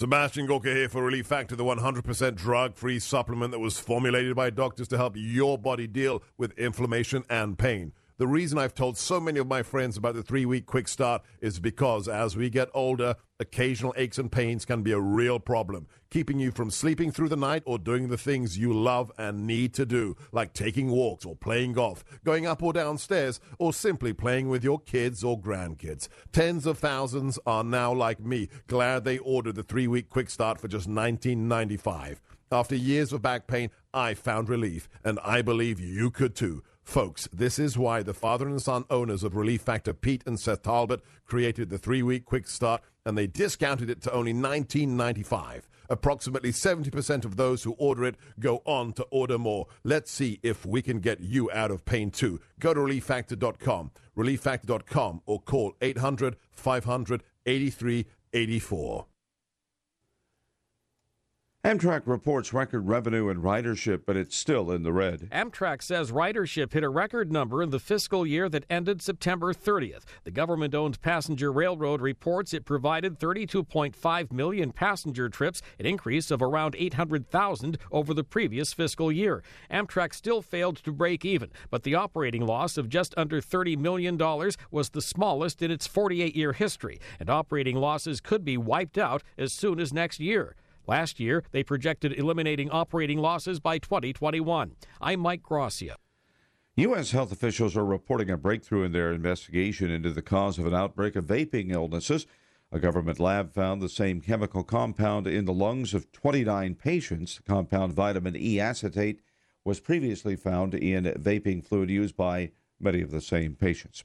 Sebastian Gorka here for Relief Factor, the 100% drug free supplement that was formulated by doctors to help your body deal with inflammation and pain. The reason I've told so many of my friends about the three week quick start is because as we get older, occasional aches and pains can be a real problem, keeping you from sleeping through the night or doing the things you love and need to do, like taking walks or playing golf, going up or downstairs, or simply playing with your kids or grandkids. Tens of thousands are now like me, glad they ordered the three week quick start for just $19.95. After years of back pain, I found relief, and I believe you could too. Folks, this is why the father and son owners of Relief Factor, Pete and Seth Talbot, created the three week quick start and they discounted it to only $19.95. Approximately 70% of those who order it go on to order more. Let's see if we can get you out of pain too. Go to relieffactor.com, relieffactor.com, or call 800 500 8384. Amtrak reports record revenue and ridership, but it's still in the red. Amtrak says ridership hit a record number in the fiscal year that ended September 30th. The government owned passenger railroad reports it provided 32.5 million passenger trips, an increase of around 800,000 over the previous fiscal year. Amtrak still failed to break even, but the operating loss of just under $30 million was the smallest in its 48 year history, and operating losses could be wiped out as soon as next year. Last year, they projected eliminating operating losses by 2021. I'm Mike Gracia. U.S. health officials are reporting a breakthrough in their investigation into the cause of an outbreak of vaping illnesses. A government lab found the same chemical compound in the lungs of 29 patients. The compound vitamin E acetate was previously found in vaping fluid used by many of the same patients.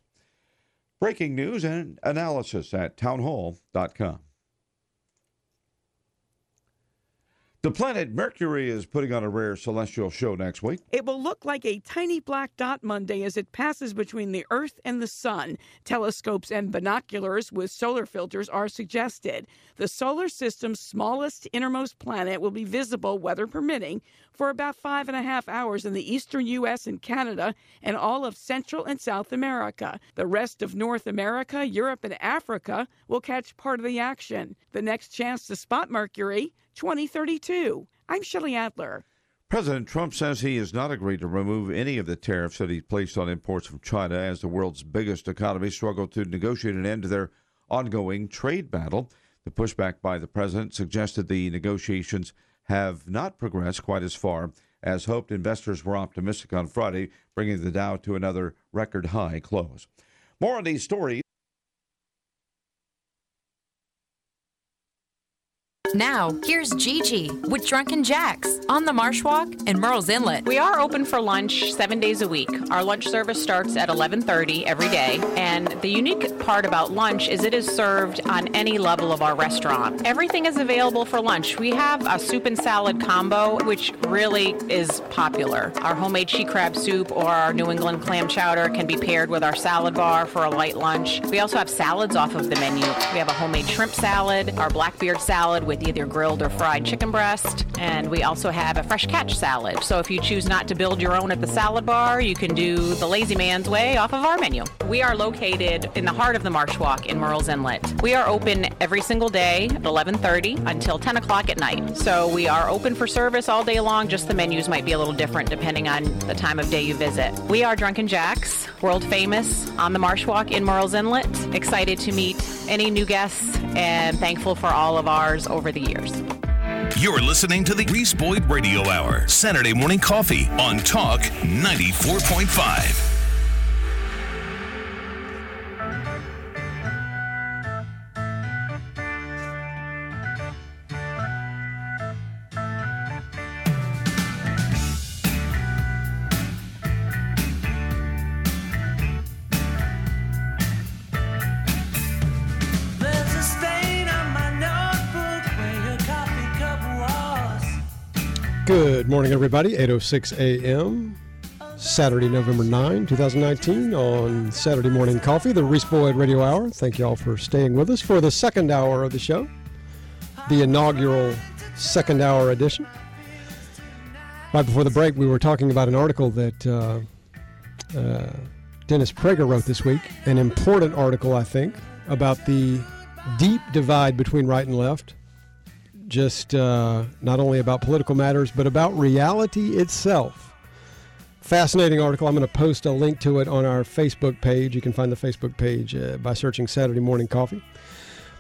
Breaking news and analysis at townhall.com. The planet Mercury is putting on a rare celestial show next week. It will look like a tiny black dot Monday as it passes between the Earth and the Sun. Telescopes and binoculars with solar filters are suggested. The solar system's smallest innermost planet will be visible, weather permitting, for about five and a half hours in the eastern U.S. and Canada and all of Central and South America. The rest of North America, Europe, and Africa will catch part of the action. The next chance to spot Mercury, 2032. I'm Shelley Adler. President Trump says he has not agreed to remove any of the tariffs that he placed on imports from China as the world's biggest economy struggle to negotiate an end to their ongoing trade battle. The pushback by the president suggested the negotiations have not progressed quite as far as hoped. Investors were optimistic on Friday, bringing the Dow to another record high close. More on these stories. Now, here's Gigi with Drunken Jacks on the Marsh Walk and Murrells Inlet. We are open for lunch seven days a week. Our lunch service starts at 11:30 every day, and the unique part about lunch is it is served on any level of our restaurant. Everything is available for lunch. We have a soup and salad combo, which really is popular. Our homemade she crab soup or our New England clam chowder can be paired with our salad bar for a light lunch. We also have salads off of the menu. We have a homemade shrimp salad, our blackbeard salad with either grilled or fried chicken breast, and we also have a fresh catch salad. So if you choose not to build your own at the salad bar, you can do the lazy man's way off of our menu. We are located in the heart of the Marsh Walk in Murrells Inlet. We are open every single day at 11:30 until 10 o'clock at night. So we are open for service all day long. Just the menus might be a little different depending on the time of day you visit. We are Drunken Jacks, world famous on the Marsh Walk in Murrells Inlet. Excited to meet any new guests and thankful for all of ours over the years. You're listening to the Reese Boyd Radio Hour, Saturday morning coffee on Talk 94.5. morning, everybody. 8.06 a.m. Saturday, November 9, 2019 on Saturday Morning Coffee, the Reese Boyd Radio Hour. Thank you all for staying with us for the second hour of the show, the inaugural second hour edition. Right before the break, we were talking about an article that uh, uh, Dennis Prager wrote this week, an important article, I think, about the deep divide between right and left just uh, not only about political matters, but about reality itself. Fascinating article. I'm going to post a link to it on our Facebook page. You can find the Facebook page uh, by searching Saturday Morning Coffee.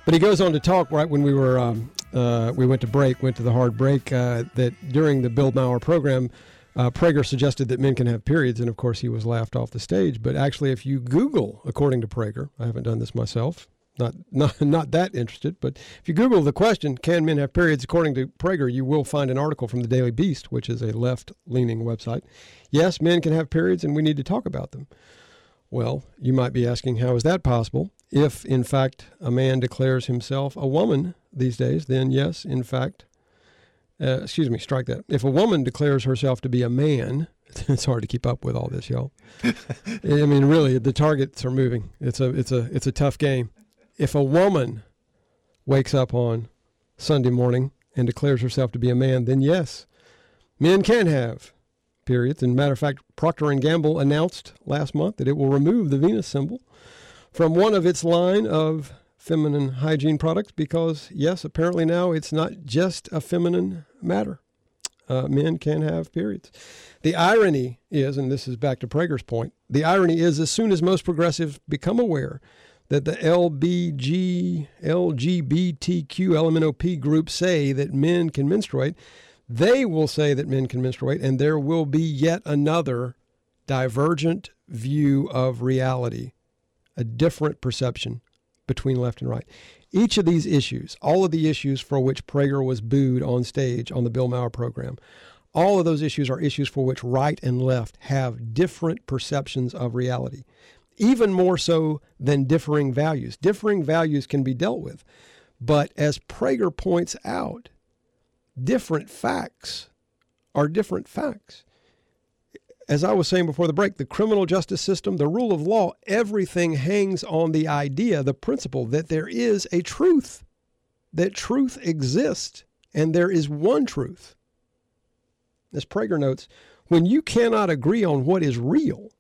But he goes on to talk right when we were um, uh, we went to break, went to the hard break. Uh, that during the Bill Maher program, uh, Prager suggested that men can have periods, and of course he was laughed off the stage. But actually, if you Google, according to Prager, I haven't done this myself, not not (laughs) not that interested. But if you Google the question, "Can men have periods?" according to Prager, you will find an article from the Daily Beast, which is a left-leaning website. Yes, men can have periods, and we need to talk about them. Well, you might be asking, how is that possible? If, in fact, a man declares himself a woman these days, then yes, in fact, uh, excuse me, strike that. If a woman declares herself to be a man, (laughs) it's hard to keep up with all this, y'all. (laughs) I mean, really, the targets are moving. It's a, it's a, it's a tough game. If a woman wakes up on Sunday morning and declares herself to be a man, then yes, men can have periods. And matter of fact, Procter and Gamble announced last month that it will remove the Venus symbol from one of its line of feminine hygiene products because, yes, apparently now it's not just a feminine matter. Uh, men can have periods. The irony is, and this is back to Prager's point, the irony is as soon as most progressives become aware that the LBG, LGBTQ, LMNOP groups say that men can menstruate, they will say that men can menstruate, and there will be yet another divergent view of reality, a different perception between left and right. Each of these issues, all of the issues for which Prager was booed on stage on the Bill Maher program, all of those issues are issues for which right and left have different perceptions of reality, even more so than differing values. Differing values can be dealt with. But as Prager points out, different facts are different facts. As I was saying before the break, the criminal justice system, the rule of law, everything hangs on the idea, the principle that there is a truth, that truth exists, and there is one truth. As Prager notes, when you cannot agree on what is real,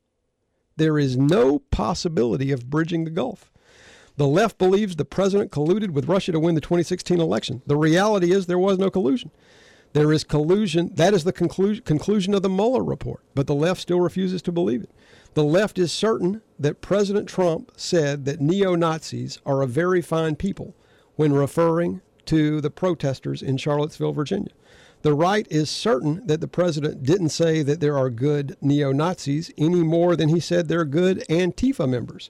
there is no possibility of bridging the gulf. The left believes the president colluded with Russia to win the 2016 election. The reality is there was no collusion. There is collusion. That is the conclusion, conclusion of the Mueller report, but the left still refuses to believe it. The left is certain that President Trump said that neo Nazis are a very fine people when referring to the protesters in Charlottesville, Virginia. The right is certain that the president didn't say that there are good neo Nazis any more than he said there are good Antifa members.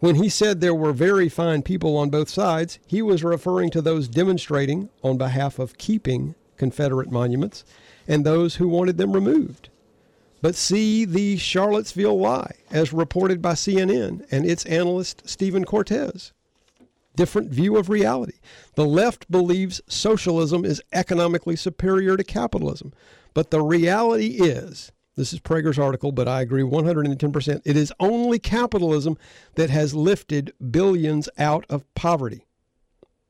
When he said there were very fine people on both sides, he was referring to those demonstrating on behalf of keeping Confederate monuments and those who wanted them removed. But see the Charlottesville lie, as reported by CNN and its analyst Stephen Cortes. Different view of reality. The left believes socialism is economically superior to capitalism. But the reality is, this is Prager's article, but I agree 110%. It is only capitalism that has lifted billions out of poverty.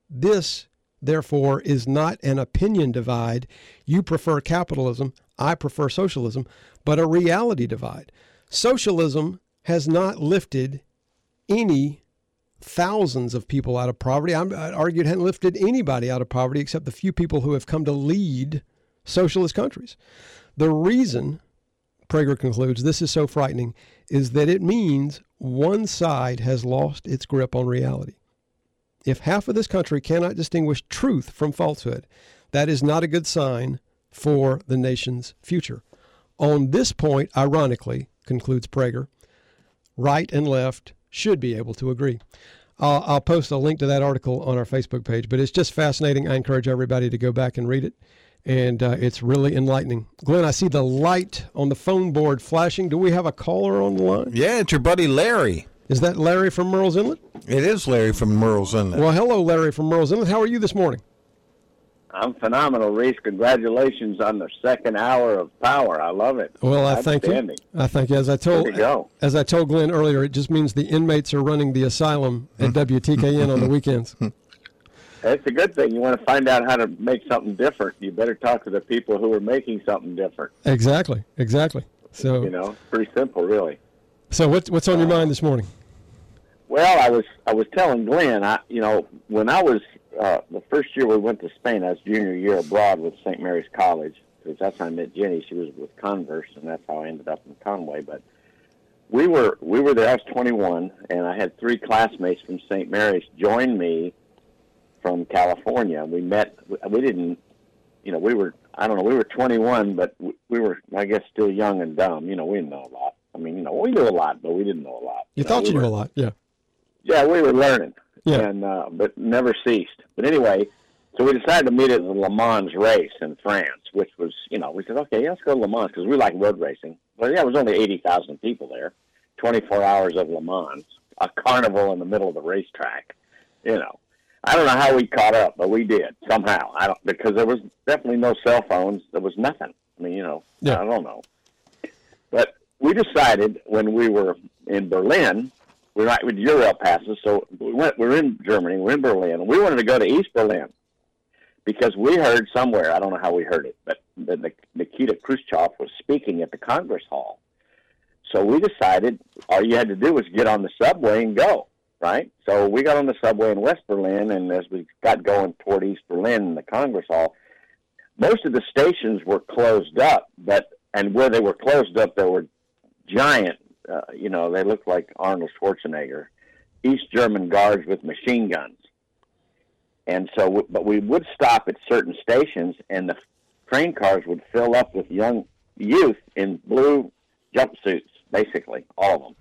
This, therefore, is not an opinion divide. You prefer capitalism, I prefer socialism, but a reality divide. Socialism has not lifted any thousands of people out of poverty. I'm, I'd argue it hadn't lifted anybody out of poverty except the few people who have come to lead socialist countries. The reason, Prager concludes, this is so frightening is that it means one side has lost its grip on reality. If half of this country cannot distinguish truth from falsehood, that is not a good sign for the nation's future. On this point, ironically, concludes Prager, right and left should be able to agree. I'll, I'll post a link to that article on our Facebook page, but it's just fascinating. I encourage everybody to go back and read it, and uh, it's really enlightening. Glenn, I see the light on the phone board flashing. Do we have a caller on the line? Yeah, it's your buddy Larry. Is that Larry from Murrells Inlet? It is Larry from Murrells Inlet. Well, hello, Larry from Murrells Inlet. How are you this morning? I'm phenomenal, Reese. Congratulations on the second hour of power. I love it. Well, I thank you. I thank you. As I told Way to go. as I told Glenn earlier, it just means the inmates are running the asylum Hmm. at WTKN on the weekends. (laughs) It's a good thing. You want to find out how to make something different. You better talk to the people who are making something different. Exactly. Exactly. So You know, pretty simple, really. so what's what's on your mind this morning? Well, I was I was telling Glenn, I you know when I was uh, the first year we went to Spain, I was junior year abroad with St. Mary's College because that's how I met Jenny. She was with Converse, and that's how I ended up in Conway. But we were we were there. I was 21, and I had three classmates from St. Mary's join me from California. We met. We didn't, you know, we were I don't know. We were 21, but we, we were I guess still young and dumb. You know, we didn't know a lot. I mean, you know, we knew a lot, but we didn't know a lot. You know, thought we you knew were- a lot. Yeah. yeah, we were learning, Yeah. and uh, but never ceased. But anyway, so we decided to meet at the Le Mans race in France, which was, you know, we said, okay, let's go to Le Mans because we like road racing. But yeah, it was only eighty thousand people there, twenty-four hours of Le Mans, a carnival in the middle of the racetrack. You know, I don't know how we caught up, but we did somehow. I don't because there was definitely no cell phones. There was nothing. I mean, you know, Yeah. I don't know. But we decided when we were in Berlin, we're not with Euro passes, so we went. We're in Germany. We're in Berlin. and We wanted to go to East Berlin because we heard somewhere. I don't know how we heard it, but that Nikita Khrushchev was speaking at the Congress Hall. So we decided all you had to do was get on the subway and go. Right. So we got on the subway in West Berlin, and as we got going toward East Berlin and the Congress Hall, most of the stations were closed up, but and where they were closed up, there were giant, uh, you know, they looked like Arnold Schwarzenegger, East German guards with machine guns. And so, but we would stop at certain stations, and the train cars would fill up with young youth in blue jumpsuits, basically, all of them.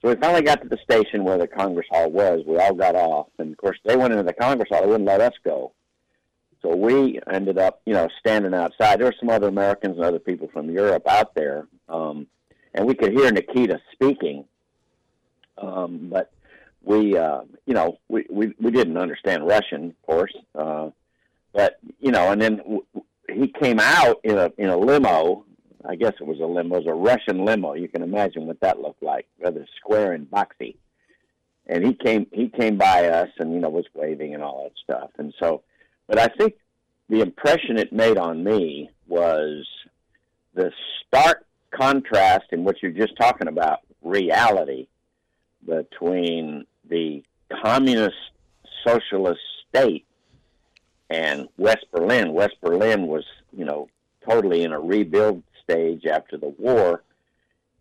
So we finally got to the station where the Congress Hall was. We all got off, and of course, they went into the Congress Hall. They wouldn't let us go. So we ended up, you know, standing outside. There were some other Americans and other people from Europe out there, um, and we could hear Nikita speaking. Um, but we, uh, you know, we, we we didn't understand Russian, of course. Uh, but you know, and then w- he came out in a in a limo. I guess it was a limo. It was a Russian limo. You can imagine what that looked like, rather square and boxy. And he came he came by us, and you know, was waving and all that stuff. And so, but I think the impression it made on me was the stark contrast in what you're just talking about reality between the communist socialist state and West Berlin. West Berlin was, you know, totally in a rebuild stage after the war,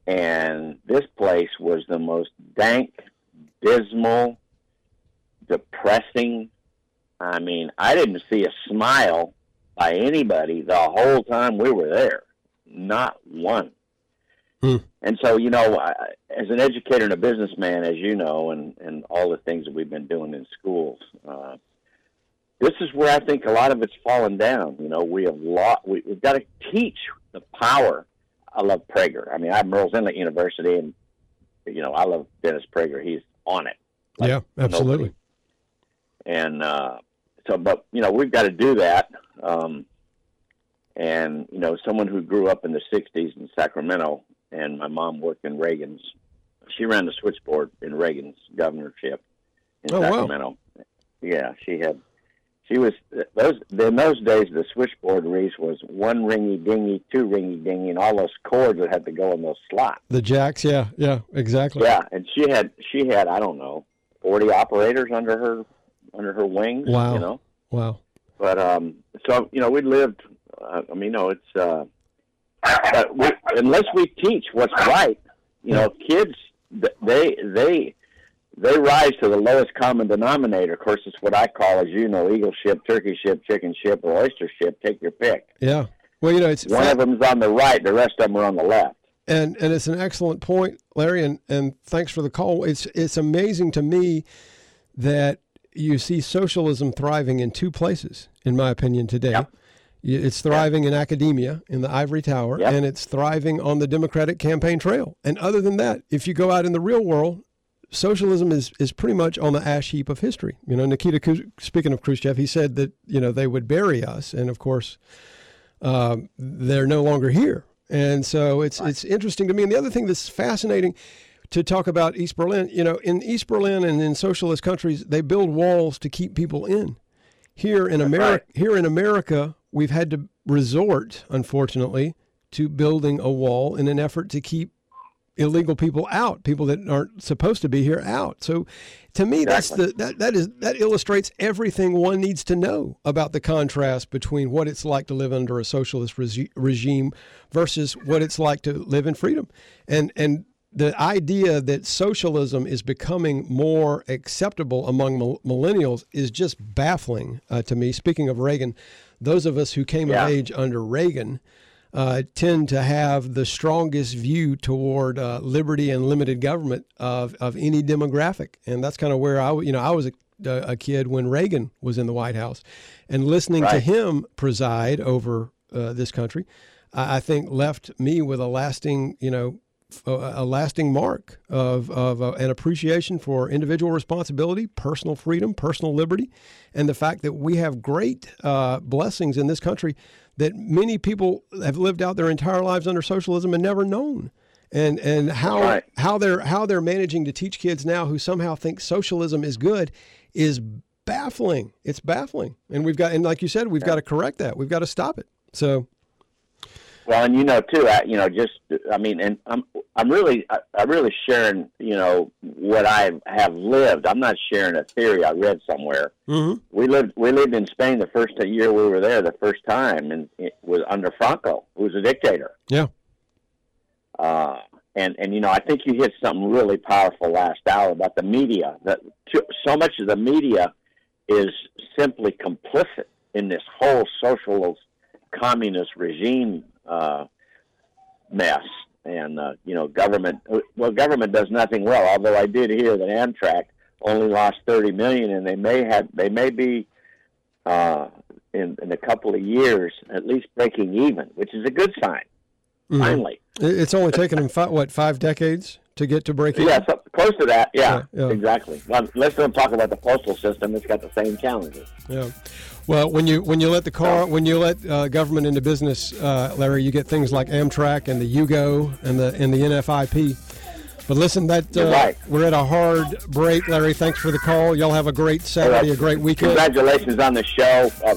and this place was the most dank, dismal, depressing. I mean, I didn't see a smile by anybody the whole time we were there. Not one. Hmm. And so, you know, I, as an educator and a businessman, as you know, and, and all the things that we've been doing in schools, uh, this is where I think a lot of it's fallen down. You know, we have lot, we, we've got to teach the power. I love Prager. I mean, I'm Murrells Inlet University, and, you know, I love Dennis Prager. He's on it. yeah, absolutely. And uh, so, but, you know, we've got to do that. Um, and, you know, someone who grew up in the 60s in Sacramento, and my mom worked in Reagan's, she ran the switchboard in Reagan's governorship in Oh, wow. Sacramento. Yeah, she had, she was, those, in those days, the switchboard race was one ringy dingy, two ringy dingy, and all those cords that had to go in those slots. The jacks, yeah, yeah, exactly. Yeah, and she had, she had, I don't know, 40 operators under her, under her wings, Wow. you know? Wow. But um, so you know, we lived. Uh, I mean, no, it's uh, we, unless we teach what's right, you know, kids they they they rise to the lowest common denominator. Of course, it's what I call, as you know, eagle ship, turkey ship, chicken ship, or oyster ship. Take your pick. Yeah. Well, you know, it's One of them's on the right, the rest of them are on the left. And and it's an excellent point, Larry, and, and thanks for the call. It's it's amazing to me that you see socialism thriving in two places, in my opinion, today. Y- It's thriving in academia, in the ivory tower, Yep. and it's thriving on the Democratic campaign trail. And other than that, if you go out in the real world, socialism is, is pretty much on the ash heap of history. You know, Nikita, speaking of Khrushchev, he said that, you know, they would bury us. And of course, um, they're no longer here. And so it's it's interesting to me. And the other thing that's fascinating to talk about East Berlin, you know, in East Berlin and in socialist countries, they build walls to keep people in. Here in America, here in America, we've had to resort, unfortunately, to building a wall in an effort to keep illegal people out, people that aren't supposed to be here out. So to me that's the that, that is that illustrates everything one needs to know about the contrast between what it's like to live under a socialist regi- regime versus what it's like to live in freedom. And and the idea that socialism is becoming more acceptable among millennials is just baffling uh, to me. Speaking of Reagan, those of us who came Yeah. of age under Reagan uh, tend to have the strongest view toward uh, liberty and limited government of, of any demographic, and that's kind of where I, you know, I was a, a kid when Reagan was in the White House, and listening to him preside over uh, this country, I, I think left me with a lasting, you know, a, lasting mark of, of uh, an appreciation for individual responsibility, personal freedom, personal liberty, and the fact that we have great uh, blessings in this country that many people have lived out their entire lives under socialism and never known. And and how Right. how they're how they're managing to teach kids now who somehow think socialism is good is baffling. It's baffling. And we've got and like you said, we've got to correct that. We've got to stop it. So Well, and you know too, I, you know, just I mean, and I'm I'm really I, I'm really sharing, you know, what I have lived. I'm not sharing a theory I read somewhere. Mhm. We lived we lived in Spain the first year we were there, the first time, and it was under Franco, who was a dictator. Yeah. Uh, and and you know, I think you hit something really powerful last hour about the media. That so much of the media is simply complicit in this whole socialist communist regime uh, mess. And uh, you know, government well, government does nothing well. Although I did hear that Amtrak only lost thirty million, and they may have they may be uh, in in a couple of years at least breaking even, which is a good sign. mhm. Finally. It's only taken them five, what five decades to get to break even. Yeah, so close to that. Yeah, Yeah, yeah. exactly. Well, let's don't talk about the postal system. It's got the same challenges. Yeah. Well, when you when you let the car when you let uh, government into business, uh, Larry, you get things like Amtrak and the Yugo and the and the NFIP. But listen, that uh, right. we're at a hard break, Larry. Thanks for the call. Y'all have a great Saturday, a great weekend. Congratulations on the show. Uh,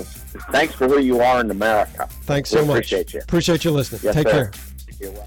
thanks for who you are in America. Thanks We so much. Appreciate you. Appreciate you listening. Yes, Take sir. care.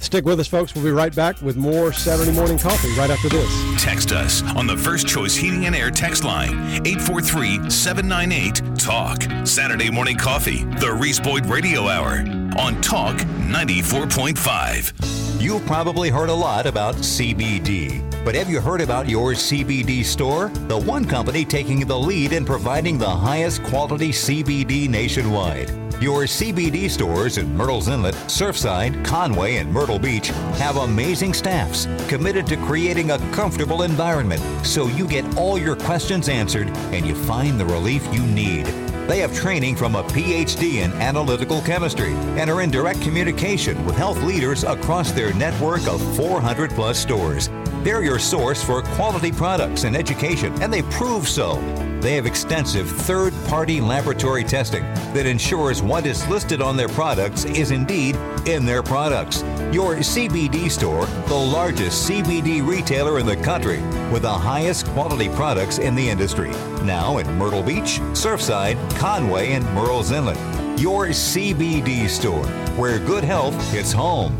Stick with us, folks. We'll be right back with more Saturday morning coffee right after this. Text us on the First Choice Heating and Air text line 843 798 TALK. Saturday morning coffee, the Reese Boyd Radio Hour on Talk 94.5. You've probably heard a lot about CBD. But have you heard about your CBD store? The one company taking the lead in providing the highest quality CBD nationwide. Your CBD stores in Murrells Inlet, Surfside, Conway, and Myrtle Beach have amazing staffs committed to creating a comfortable environment so you get all your questions answered and you find the relief you need. They have training from a PhD in analytical chemistry and are in direct communication with health leaders across their network of 400 plus stores. They're your source for quality products and education, and they prove so. They have extensive third party laboratory testing that ensures what is listed on their products is indeed in their products. Your CBD store, the largest CBD retailer in the country, with the highest quality products in the industry. Now in Myrtle Beach, Surfside, Conway, and Murrells Inlet. Your CBD store, where good health hits home.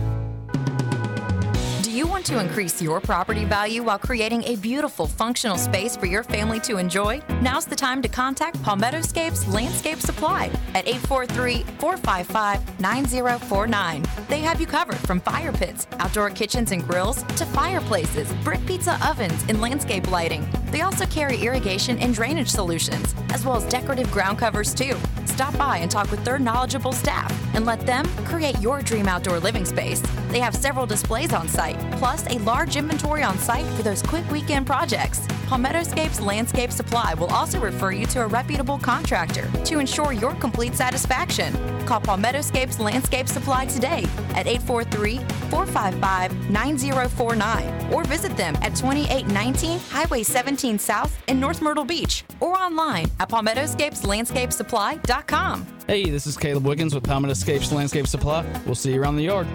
Want to increase your property value while creating a beautiful, functional space for your family to enjoy? Now's the time to contact Palmettoscapes Landscape Supply at 843 455 9049. They have you covered from fire pits, outdoor kitchens and grills, to fireplaces, brick pizza ovens, and landscape lighting. They also carry irrigation and drainage solutions, as well as decorative ground covers, too. Stop by and talk with their knowledgeable staff and let them create your dream outdoor living space. They have several displays on site, plus a large inventory on site for those quick weekend projects. Palmettoscapes Landscape Supply will also refer you to a reputable contractor to ensure your complete satisfaction. Call Palmettoscapes Landscape Supply today at 843 455 9049 or visit them at 2819 Highway 17 South in North Myrtle Beach or online at palmettoscapeslandscapesupply.com. Hey, this is Caleb Wiggins with Palmettoscapes Landscape Supply. We'll see you around the yard.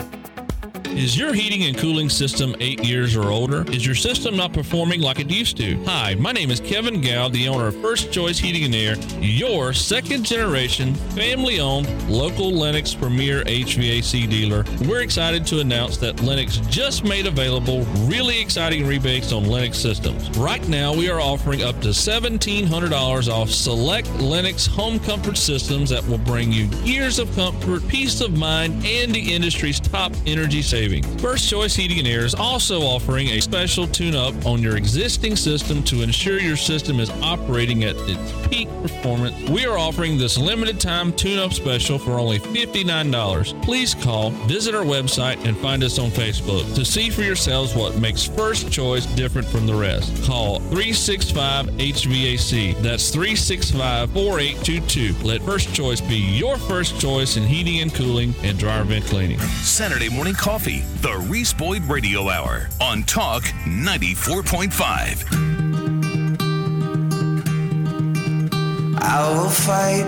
Is your heating and cooling system eight years or older? Is your system not performing like it used to? Hi, my name is Kevin Gow, the owner of First Choice Heating and Air, your second generation, family owned, local Lennox premier HVAC dealer. We're excited to announce that Lennox just made available really exciting rebates on Lennox systems. Right now, we are offering up to $1,700 off select Lennox home comfort systems that will bring you years of comfort, peace of mind, and the industry's top energy savings. First Choice Heating and Air is also offering a special tune up on your existing system to ensure your system is operating at its peak performance. We are offering this limited time tune up special for only $59. Please call, visit our website, and find us on Facebook to see for yourselves what makes First Choice different from the rest. Call 365 HVAC. That's 365 4822. Let First Choice be your first choice in heating and cooling and dryer vent cleaning. Saturday morning coffee, the Reese Boyd Radio Hour on Talk 94.5. I will fight.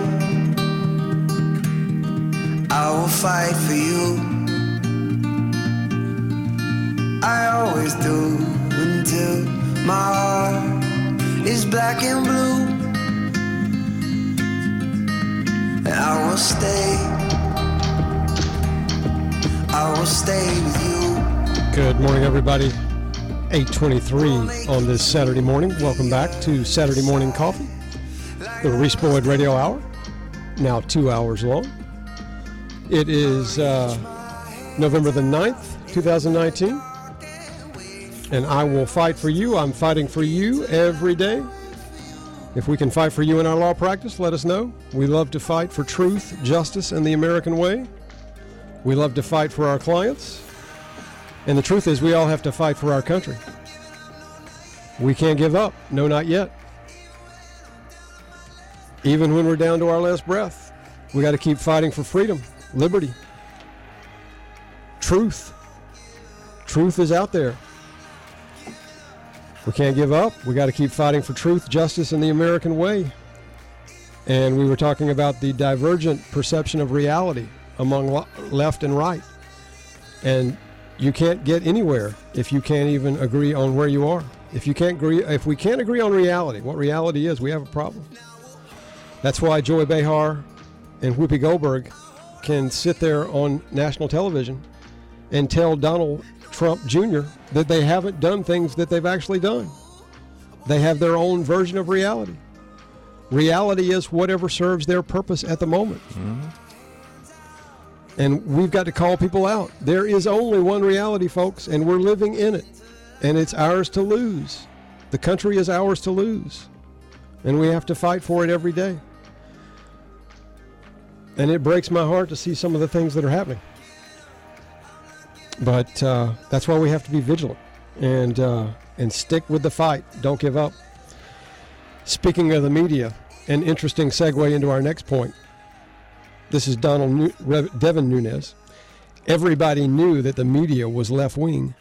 I will fight for you. I always do until my heart is black and blue. And I will stay. I will stay with you. Good morning, everybody. 823 on this Saturday morning. Welcome back to Saturday Morning Coffee, the Reese Boyd Radio Hour, now two hours long. It is uh, November the 9th, 2019, and I will fight for you. I'm fighting for you every day. If we can fight for you in our law practice, let us know. We love to fight for truth, justice, and the American way. We love to fight for our clients. And the truth is, we all have to fight for our country. We can't give up. No, not yet. Even when we're down to our last breath, we got to keep fighting for freedom, liberty, truth. Truth is out there. We can't give up. We got to keep fighting for truth, justice, and the American way. And we were talking about the divergent perception of reality among left and right. And you can't get anywhere if you can't even agree on where you are. If you can't agree, if we can't agree on reality, what reality is, we have a problem. That's why Joy Behar and Whoopi Goldberg can sit there on national television and tell Donald Trump Jr. that they haven't done things that they've actually done. They have their own version of reality. Reality is whatever serves their purpose at the moment. Mm-hmm. And we've got to call people out. There is only one reality, folks, and we're living in it. And it's ours to lose. The country is ours to lose. And we have to fight for it every day. And it breaks my heart to see some of the things that are happening. But uh, that's why we have to be vigilant and uh, and stick with the fight. Don't give up. Speaking of the media, an interesting segue into our next point. This is Donald Nu- Devin Nunes. Everybody knew that the media was left wing,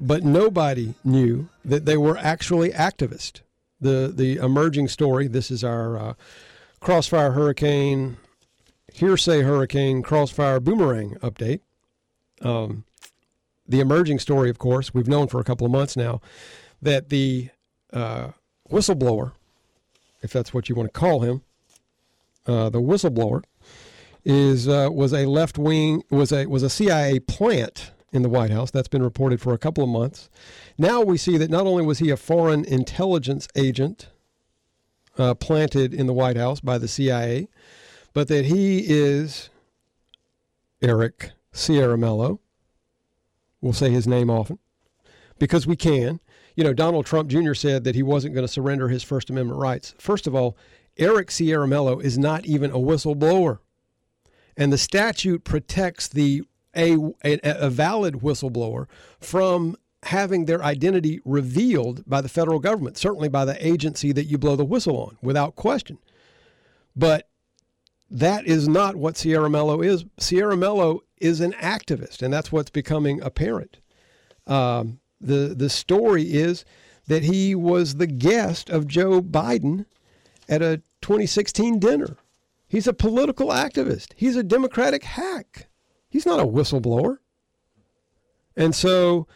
but nobody knew that they were actually activists. The the emerging story. This is our uh, Crossfire Hurricane, Hearsay Hurricane, Crossfire Boomerang update. Um, the emerging story, of course, we've known for a couple of months now that the uh, whistleblower, if that's what you want to call him, uh, the whistleblower is uh, was a left wing was a was a CIA plant in the White House. That's been reported for a couple of months. Now we see that not only was he a foreign intelligence agent uh, planted in the White House by the CIA, but that he is Eric Ciaramella. We'll say his name often because we can. You know, Donald Trump Jr. said that he wasn't going to surrender his First Amendment rights. First of all, Eric Ciaramella is not even a whistleblower. And the statute protects the a, a, a valid whistleblower from having their identity revealed by the federal government, certainly by the agency that you blow the whistle on, without question. But that is not what Ciaramella is. Ciaramella is an activist, and that's what's becoming apparent. Um, the the story is that he was the guest of Joe Biden at a 2016 dinner. He's a political activist. He's a Democratic hack. He's not a whistleblower. And so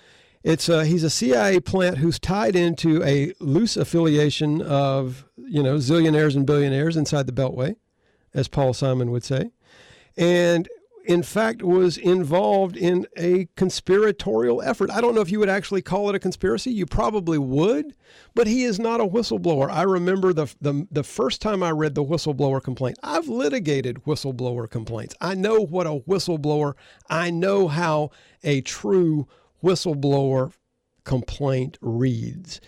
it's a, he's a CIA plant who's tied into a loose affiliation of, you know, zillionaires and billionaires inside the Beltway, as Paul Simon would say. And in fact, was involved in a conspiratorial effort. I don't know if you would actually call it a conspiracy. You probably would, but he is not a whistleblower. I remember the, the, the first time I read the whistleblower complaint. I've litigated whistleblower complaints. I know what a whistleblower, I know how a true whistleblower complaint reads.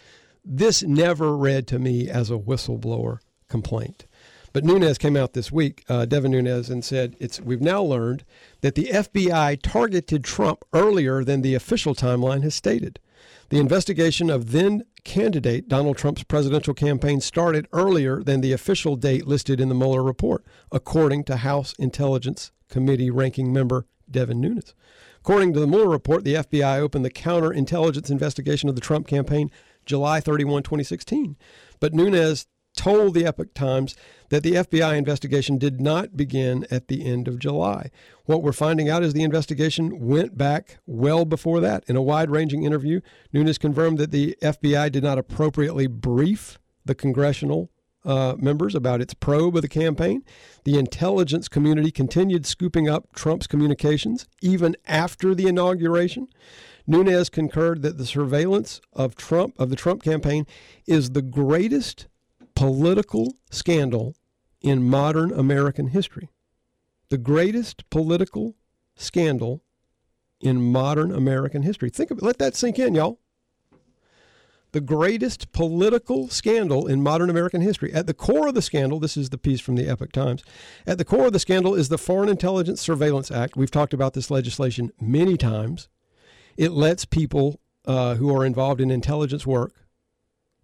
This never read to me as a whistleblower complaint. But Nunes came out this week, uh, Devin Nunes, and said it's we've now learned that the FBI targeted Trump earlier than the official timeline has stated. The investigation of then candidate Donald Trump's presidential campaign started earlier than the official date listed in the Mueller report, according to House Intelligence Committee ranking member Devin Nunes. According to the Mueller report, the FBI opened the counterintelligence investigation of the Trump campaign July 31, 2016. But Nunes told the Epoch Times that the FBI investigation did not begin at the end of July. What we're finding out is the investigation went back well before that. In a wide ranging interview, Nunes confirmed that the FBI did not appropriately brief the congressional uh, members about its probe of the campaign. The intelligence community continued scooping up Trump's communications even after the inauguration. Nunes concurred that the surveillance of Trump of the Trump campaign is the greatest political scandal in modern American history. The greatest political scandal in modern American history. Think of it. Let that sink in, y'all. The greatest political scandal in modern American history. At the core of the scandal, this is the piece from the Epoch Times. At the core of the scandal is the Foreign Intelligence Surveillance Act. We've talked about this legislation many times. It lets people uh, who are involved in intelligence work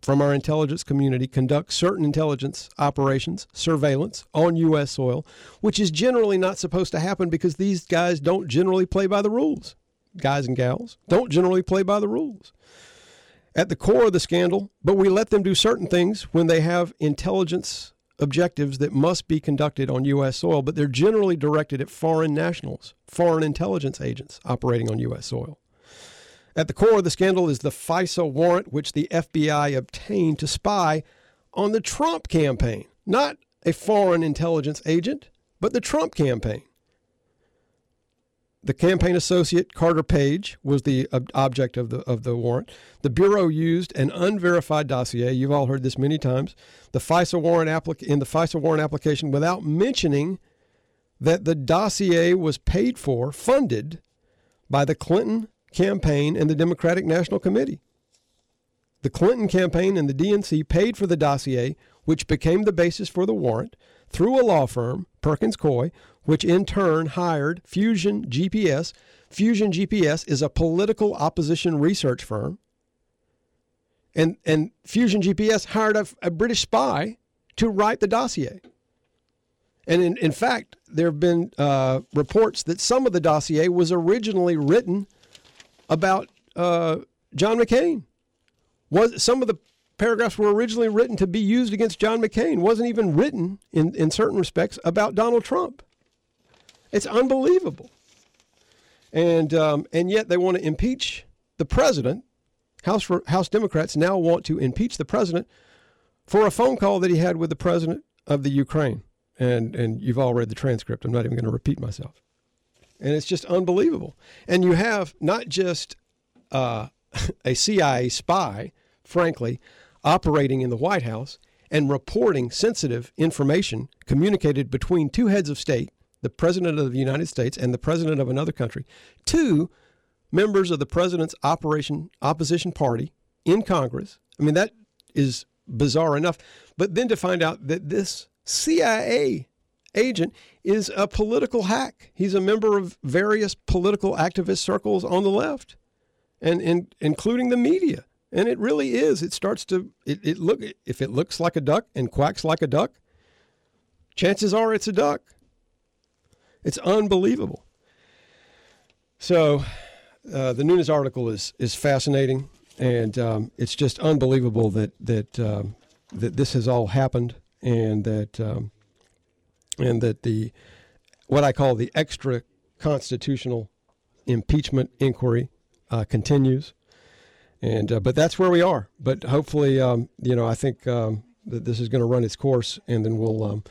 from our intelligence community conduct certain intelligence operations, surveillance on U.S. soil, which is generally not supposed to happen because these guys don't generally play by the rules. Guys and gals don't generally play by the rules. At the core of the scandal, but we let them do certain things when they have intelligence objectives that must be conducted on U.S. soil, but they're generally directed at foreign nationals, foreign intelligence agents operating on U.S. soil. At the core of the scandal is the FISA warrant, which the FBI obtained to spy on the Trump campaign, not a foreign intelligence agent, but the Trump campaign. The campaign associate Carter Page was the object of the of the warrant. The bureau used an unverified dossier. You've all heard this many times. The FISA warrant applic- in the FISA warrant application, without mentioning that the dossier was paid for, funded by the Clinton campaign and the Democratic National Committee. The Clinton campaign and the DNC paid for the dossier, which became the basis for the warrant. through a law firm, Perkins Coie, which in turn hired Fusion GPS. Fusion GPS is a political opposition research firm. And, and Fusion GPS hired a, a British spy to write the dossier. And in, in fact, there have been uh, reports that some of the dossier was originally written about uh, John McCain. Was some of the paragraphs were originally written to be used against John McCain. wasn't even written in, in certain respects about Donald Trump. It's unbelievable. And um, and yet they want to impeach the president. House House Democrats now want to impeach the president for a phone call that he had with the president of the Ukraine. And and you've all read the transcript. I'm not even going to repeat myself. And it's just unbelievable. And you have not just uh, (laughs) a CIA spy, frankly, operating in the White House and reporting sensitive information communicated between two heads of state, the President of the United States and the President of another country, to members of the President's operation opposition party in Congress. I mean, that is bizarre enough. But then to find out that this CIA agent is a political hack. He's a member of various political activist circles on the left, and, and including the media. And it really is. It starts to it, it look if it looks like a duck and quacks like a duck, chances are it's a duck. It's unbelievable. So, uh, the Nunes article is is fascinating, and um, it's just unbelievable that that um, that this has all happened, and that um, and that the what I call the extra constitutional impeachment inquiry uh, continues and uh, but that's where we are. But hopefully, um, you know, I think um, that this is going to run its course, and then we'll, um,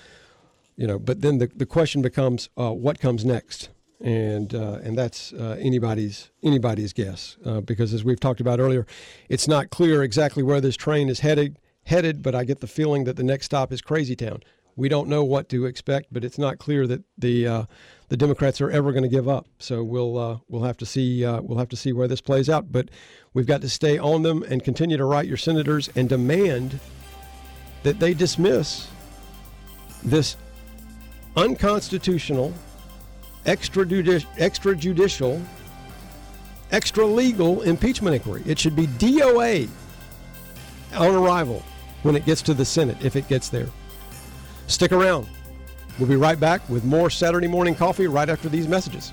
you know, but then the the question becomes uh, what comes next, and uh, and that's uh, anybody's anybody's guess uh, because as we've talked about earlier, it's not clear exactly where this train is headed headed, but I get the feeling that the next stop is Crazy Town. We don't know what to expect, but it's not clear that the uh, the Democrats are ever going to give up. So we'll uh, we'll have to see uh, we'll have to see where this plays out. But we've got to stay on them and continue to write your senators and demand that they dismiss this unconstitutional, extrajudicial, extrajudicial, extra legal impeachment inquiry. It should be DOA on arrival when it gets to the Senate, if it gets there. Stick around. We'll be right back with more Saturday morning coffee right after these messages.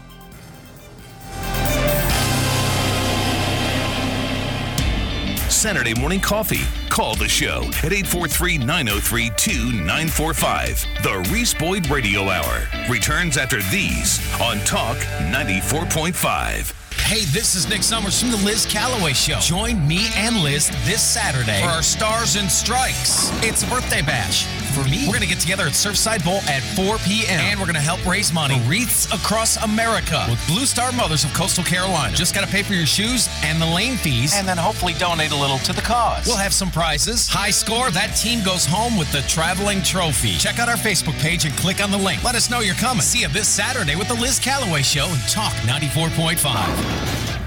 Saturday morning coffee. Call the show at 843 903 2945. The Reese Boyd Radio Hour returns after these on Talk 94.5. Hey, this is Nick Summers from the Liz Calloway Show. Join me and Liz this Saturday for our Stars and Strikes. It's a birthday bash for me. We're going to get together at Surfside Bowl at 4 p.m. And we're going to help raise money for Wreaths Across America with Blue Star Mothers of Coastal Carolina. Just got to pay for your shoes and the lane fees, and then hopefully donate a little to the cause. We'll have some prizes. High score, that team goes home with the traveling trophy. Check out our Facebook page and click on the link. Let us know you're coming. See you this Saturday with the Liz Calloway Show and Talk 94.5.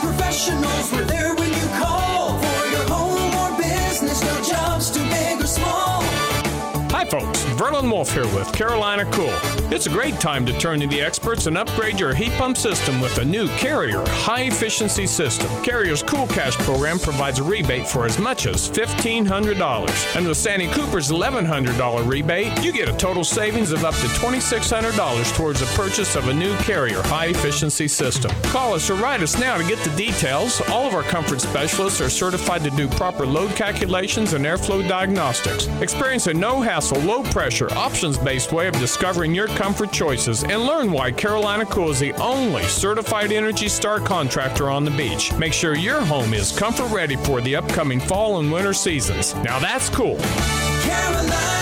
professionals. We're there Jobs too big or small. Hi, folks. Verlin Wolf here with Carolina Cool. It's a great time to turn to the experts and upgrade your heat pump system with a new Carrier high efficiency system. Carrier's Cool Cash program provides a rebate for as much as $1,500. And with Santee Cooper's $1,100 rebate, you get a total savings of up to $2,600 towards the purchase of a new Carrier high efficiency system. Call us or write us now to get the details. All of our comfort specialists are certified to do proper load calculations and airflow diagnostics. Experience a no hassle, low pressure, options based way of discovering your comfort choices and learn why Carolina Cool is the only certified Energy Star contractor on the beach. Make sure your home is comfort ready for the upcoming fall and winter seasons. Now that's cool. Carolina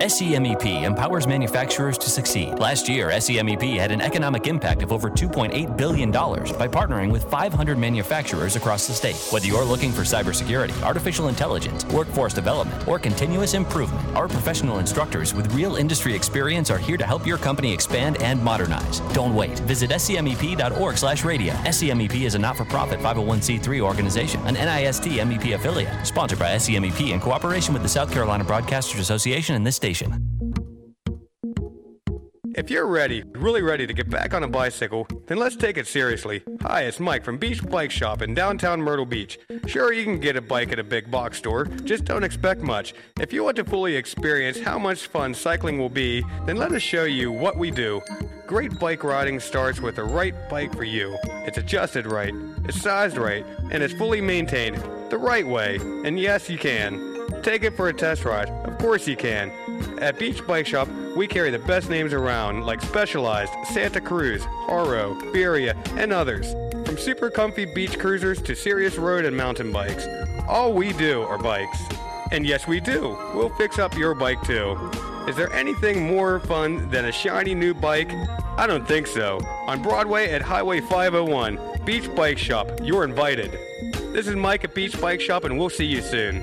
SCMEP empowers manufacturers to succeed. Last year, SCMEP had an economic impact of over $2.8 billion by partnering with 500 manufacturers across the state. Whether you're looking for cybersecurity, artificial intelligence, workforce development, or continuous improvement, our professional instructors with real industry experience are here to help your company expand and modernize. Don't wait. Visit scmep.org/radio. SCMEP is a not-for-profit 501c3 organization, an NIST MEP affiliate, sponsored by SCMEP in cooperation with the South Carolina Broadcasters Association and this station. If you're ready, really ready to get back on a bicycle, then let's take it seriously. Hi, it's Mike from Beach Bike Shop in downtown Myrtle Beach. Sure, you can get a bike at a big box store, just don't expect much. If you want to fully experience how much fun cycling will be, then let us show you what we do. Great bike riding starts with the right bike for you. It's adjusted right, it's sized right, and it's fully maintained the right way. And yes, you can. Take it for a test ride. Of course you can. At Beach Bike Shop, we carry the best names around like Specialized, Santa Cruz, Haro, Beria, and others. From super comfy beach cruisers to serious road and mountain bikes. All we do are bikes. And yes, we do. We'll fix up your bike too. Is there anything more fun than a shiny new bike? I don't think so. On Broadway at Highway 501, Beach Bike Shop, you're invited. This is Mike at Beach Bike Shop, and we'll see you soon.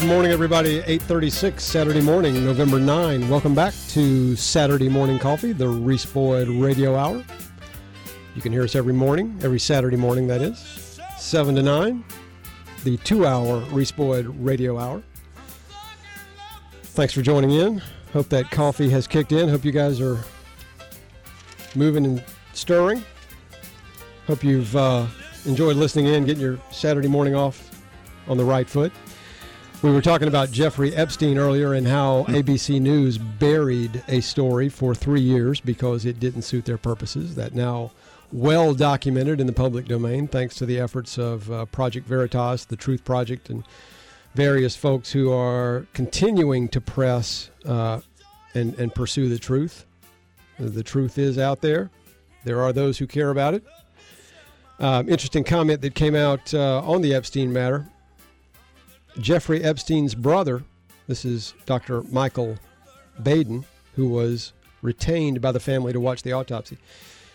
good morning, everybody. 8:36 Saturday morning, November 9. Welcome back to Saturday Morning Coffee, the Reese Boyd Radio Hour. You can hear us every morning, every Saturday morning, that is, 7 to 9, the two-hour Reese Boyd Radio Hour. Thanks for joining in. Hope that coffee has kicked in. Hope you guys are moving and stirring. Hope you've uh, enjoyed listening in, getting your Saturday morning off on the right foot. We were talking about Jeffrey Epstein earlier and how ABC News buried a story for three years because it didn't suit their purposes. That now well documented in the public domain, thanks to the efforts of uh, Project Veritas, the Truth Project, and various folks who are continuing to press uh, and, and pursue the truth. The truth is out there. There are those who care about it. Um, interesting comment that came out uh, on the Epstein matter. Jeffrey Epstein's brother, this is Dr. Michael Baden, who was retained by the family to watch the autopsy.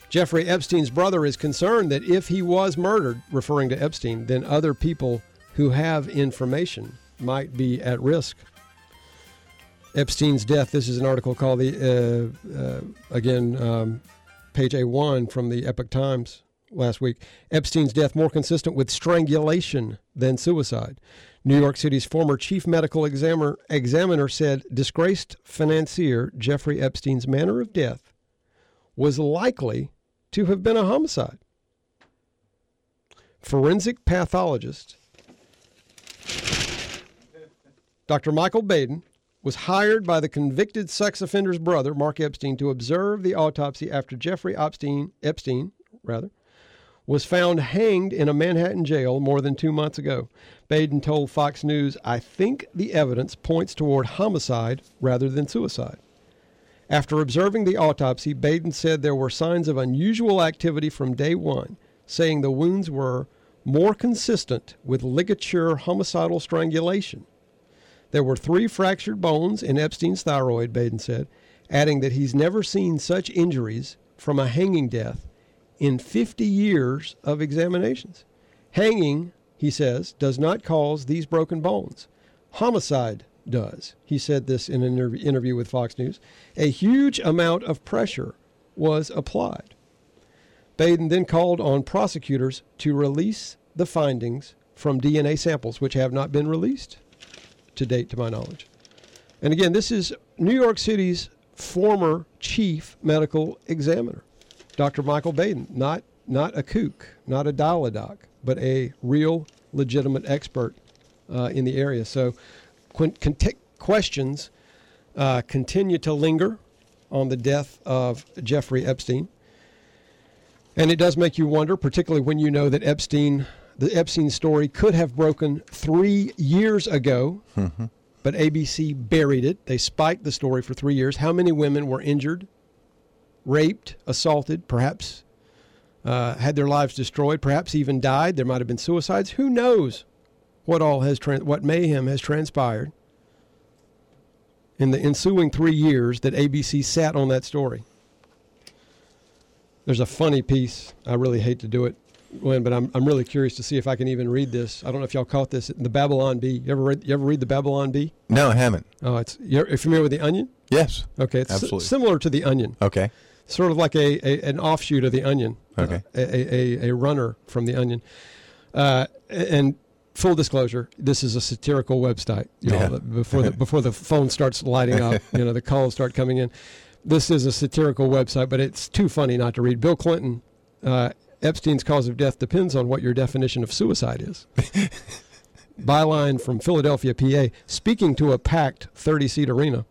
Jeffrey Epstein's brother is concerned that if he was murdered, referring to Epstein, then other people who have information might be at risk. Epstein's death, this is an article called the, uh, uh, again, um, page A1 from the Epoch Times last week. Epstein's death more consistent with strangulation than suicide. New York City's former chief medical examiner, examiner said disgraced financier Jeffrey Epstein's manner of death was likely to have been a homicide. Forensic pathologist Dr. Michael Baden was hired by the convicted sex offender's brother, Mark Epstein, to observe the autopsy after Jeffrey Epstein, Epstein rather, was found hanged in a Manhattan jail more than two months ago. Baden told Fox News, I think the evidence points toward homicide rather than suicide. After observing the autopsy, Baden said there were signs of unusual activity from day one, saying the wounds were more consistent with ligature homicidal strangulation. There were three fractured bones in Epstein's thyroid, Baden said, adding that he's never seen such injuries from a hanging death in 50 years of examinations. Hanging, he says, does not cause these broken bones. Homicide does. He said this in an interview with Fox News. A huge amount of pressure was applied. Baden then called on prosecutors to release the findings from DNA samples, which have not been released to date, to my knowledge. And again, this is New York City's former chief medical examiner, Dr. Michael Baden, not not a kook, not a dial-a-doc, but a real legitimate expert uh, in the area. So qu- cont- questions uh, continue to linger on the death of Jeffrey Epstein. And it does make you wonder, particularly when you know that Epstein, the Epstein story could have broken three years ago, Mm-hmm. but ABC buried it. They spiked the story for three years. How many women were injured, raped, assaulted, perhaps uh, had their lives destroyed, perhaps even died? There might have been suicides. Who knows what all has tran what mayhem has transpired in the ensuing three years that ABC sat on that story. There's a funny piece. I really hate to do it, Glenn, but I'm, I'm really curious to see if I can even read this. I don't know if y'all caught this. The Babylon Bee. You ever read, you ever read the Babylon Bee? No, I haven't. Oh, it's you're you're familiar with the Onion? Yes. Okay, it's si- Absolutely. similar to the Onion. Okay. Sort of like a, a an offshoot of the Onion. Okay. Uh, a, a a runner from the Onion. Uh, and full disclosure, this is a satirical website. You know, Yeah. before the before the phone starts lighting up, you know, the calls start coming in. This is a satirical website, but it's too funny not to read. Bill Clinton, uh, Epstein's cause of death depends on what your definition of suicide is. (laughs) Byline from Philadelphia, PA, speaking to a packed 30 seat arena.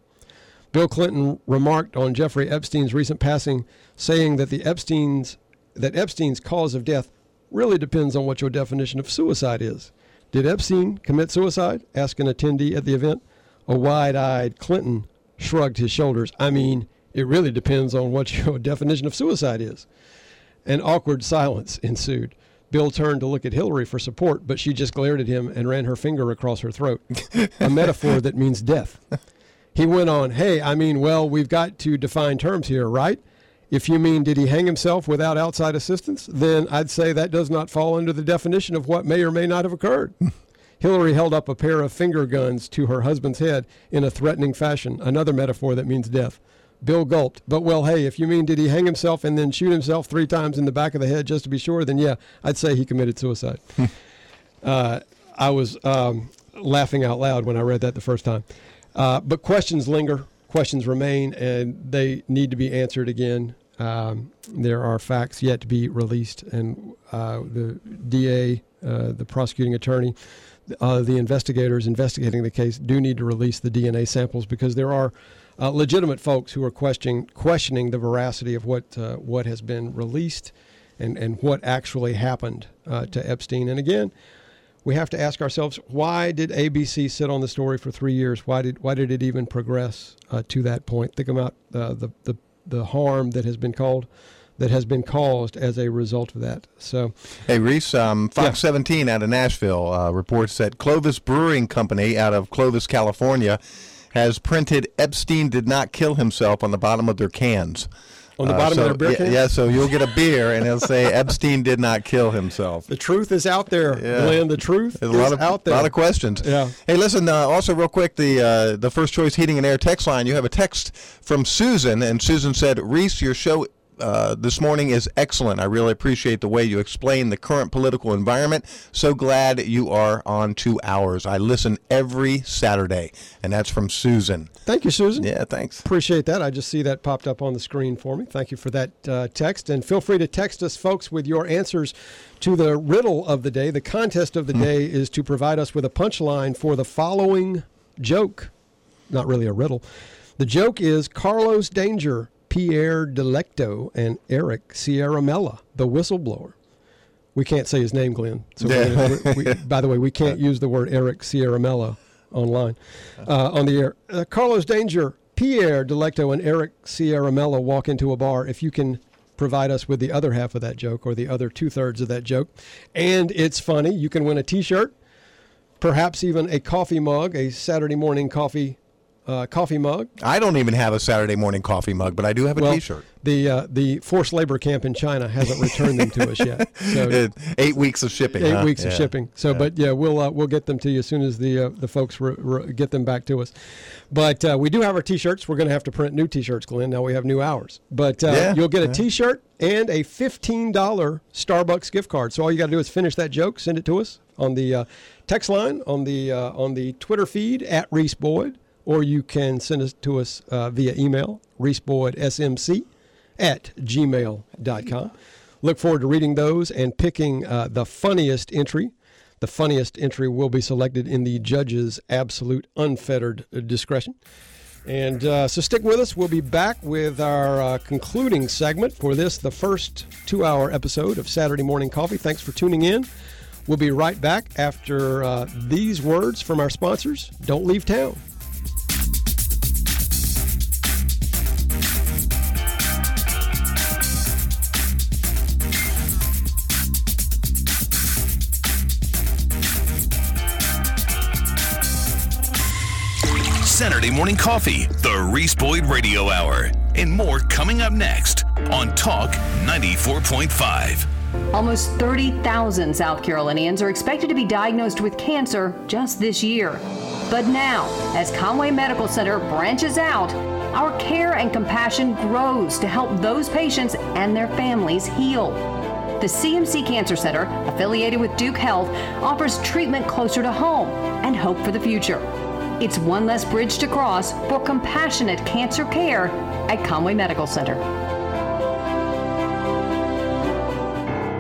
Bill Clinton remarked on Jeffrey Epstein's recent passing, saying that the Epstein's that Epstein's cause of death really depends on what your definition of suicide is. Did Epstein commit suicide? asked an attendee at the event. A wide-eyed Clinton shrugged his shoulders. I mean, it really depends on what (laughs) your definition of suicide is. An awkward silence ensued. Bill turned to look at Hillary for support, but she just glared at him and ran her finger across her throat, a metaphor that means death. He went on, Hey, I mean, well, we've got to define terms here, right? If you mean, did he hang himself without outside assistance? Then I'd say that does not fall under the definition of what may or may not have occurred. (laughs) Hillary held up a pair of finger guns to her husband's head in a threatening fashion, another metaphor that means death. Bill gulped. But, well, hey, if you mean did he hang himself and then shoot himself three times in the back of the head just to be sure, then yeah, I'd say he committed suicide. (laughs) uh, I was um, laughing out loud when I read that the first time. Uh, but questions linger, questions remain, and they need to be answered again. Um, there are facts yet to be released, and uh, the DA, uh, the prosecuting attorney, uh, the investigators investigating the case do need to release the DNA samples because there are uh, legitimate folks who are questioning questioning the veracity of what uh, what has been released and and what actually happened uh, to Epstein. And again, we have to ask ourselves why did ABC sit on the story for three years? Why did why did it even progress uh, to that point? Think about uh, the the the harm that has been called that has been caused as a result of that. So, Hey, Reese, um, Fox Yeah. 17 out of Nashville uh, reports that Clovis Brewing Company out of Clovis, California, has printed Epstein did not kill himself on the bottom of their cans. On the Uh, bottom of so- their beer yeah, cans? Yeah, so you'll get a beer and it'll say (laughs) Epstein did not kill himself. the truth is out there, Yeah. Glenn. The truth There's is a lot of out there. A lot of questions. Yeah. Hey, listen. Uh, also, real quick, the uh, the first choice heating and air text line. You have a text from Susan, and Susan said, "Reese, your show." Uh, this morning is excellent. I really appreciate the way you explain the current political environment. So glad you are on two hours. I listen every Saturday, and that's from Susan. Thank you, Susan. Yeah, thanks. Appreciate that. I just see that popped up on the screen for me. Thank you for that uh, text. And feel free to text us, folks, with your answers to the riddle of the day. The contest of the day is to provide us with a punchline for the following joke. Not really a riddle. The joke is Carlos Danger, Pierre Delecto, and Eric Ciaramella, the whistleblower. We can't say his name, Glenn. So Yeah. we- we- (laughs) by the way, we can't use the word Eric Ciaramella online uh, on the air. Uh, Carlos Danger, Pierre Delecto, and Eric Ciaramella walk into a bar. If you can provide us with the other half of that joke or the other two thirds of that joke, and it's funny, you can win a T-shirt, perhaps even a coffee mug, a Saturday morning coffee uh, coffee mug. I don't even have a Saturday morning coffee mug, but I do have a Well, shirt The uh, the forced labor camp in China hasn't returned them to us yet. (laughs) So Eight weeks of shipping. Eight huh? weeks of shipping. So, Yeah. but yeah, we'll uh, we'll get them to you as soon as the uh, the folks re- re- get them back to us. But uh, we do have our T-shirts. We're going to have to print new T-shirts, Glenn. Now we have new hours. But uh, Yeah, you'll get a yeah. T-shirt and a fifteen dollar Starbucks gift card. So all you got to do is finish that joke, send it to us on the uh, text line on the uh, on the Twitter feed at Reese Boyd, or you can send it to us uh, via email reeseboydsmc at gmail.com. Look forward to reading those and picking uh, the funniest entry. The funniest entry will be selected in the judge's absolute unfettered discretion. And uh, so stick with us. We'll be back with our uh, concluding segment for this, the first two hour episode of Saturday Morning Coffee. Thanks for tuning in. We'll be right back after uh, these words from our sponsors. Don't leave town. Morning Coffee, the Reese Boyd Radio Hour, and more coming up next on Talk 94.5. Almost 30,000 South Carolinians are expected to be diagnosed with cancer just this year. But now, as Conway Medical Center branches out, our care and compassion grows to help those patients and their families heal. The CMC Cancer Center, affiliated with Duke Health, offers treatment closer to home and hope for the future. It's one less bridge to cross for compassionate cancer care at Conway Medical Center.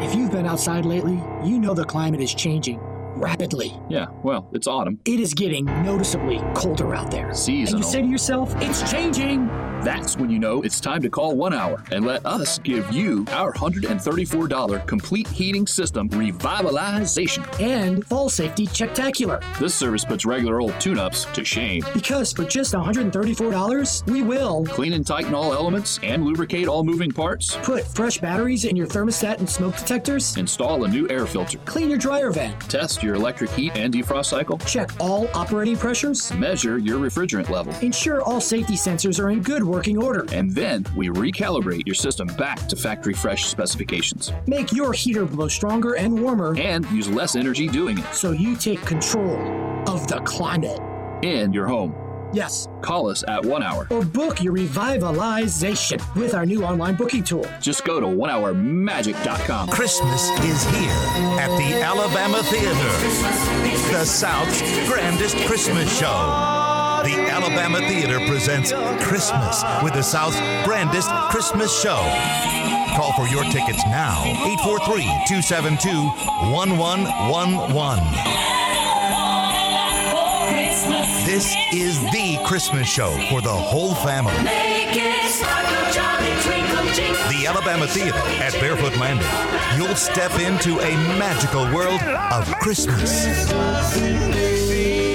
If you've been outside lately, you know the climate is changing rapidly. Yeah, well, it's autumn. It is getting noticeably colder out there. Seasonal. And you say to yourself, it's changing. That's when you know it's time to call One Hour and let us give you our $134 complete heating system revitalization and fall safety checktacular. This service puts regular old tune-ups to shame. Because for just $134, we will clean and tighten all elements and lubricate all moving parts. Put fresh batteries in your thermostat and smoke detectors. Install a new air filter. Clean your dryer vent. Test your electric heat and defrost cycle. Check all operating pressures. Measure your refrigerant level. Ensure all safety sensors are in good working order. And then we recalibrate your system back to factory fresh specifications. Make your heater blow stronger and warmer. And use less energy doing it. So you take control of the climate. In your home. Yes. Call us at one hour. Or book your revitalization with our new online booking tool. Just go to onehourmagic.com. Christmas is here at the Alabama Theater, the South's grandest Christmas show. The Alabama Theater presents Christmas with the South's grandest Christmas show. Call for your tickets now, 843 272 1111. This is the Christmas show for the whole family. The Alabama Theater at Barefoot Landing. You'll step into a magical world of Christmas.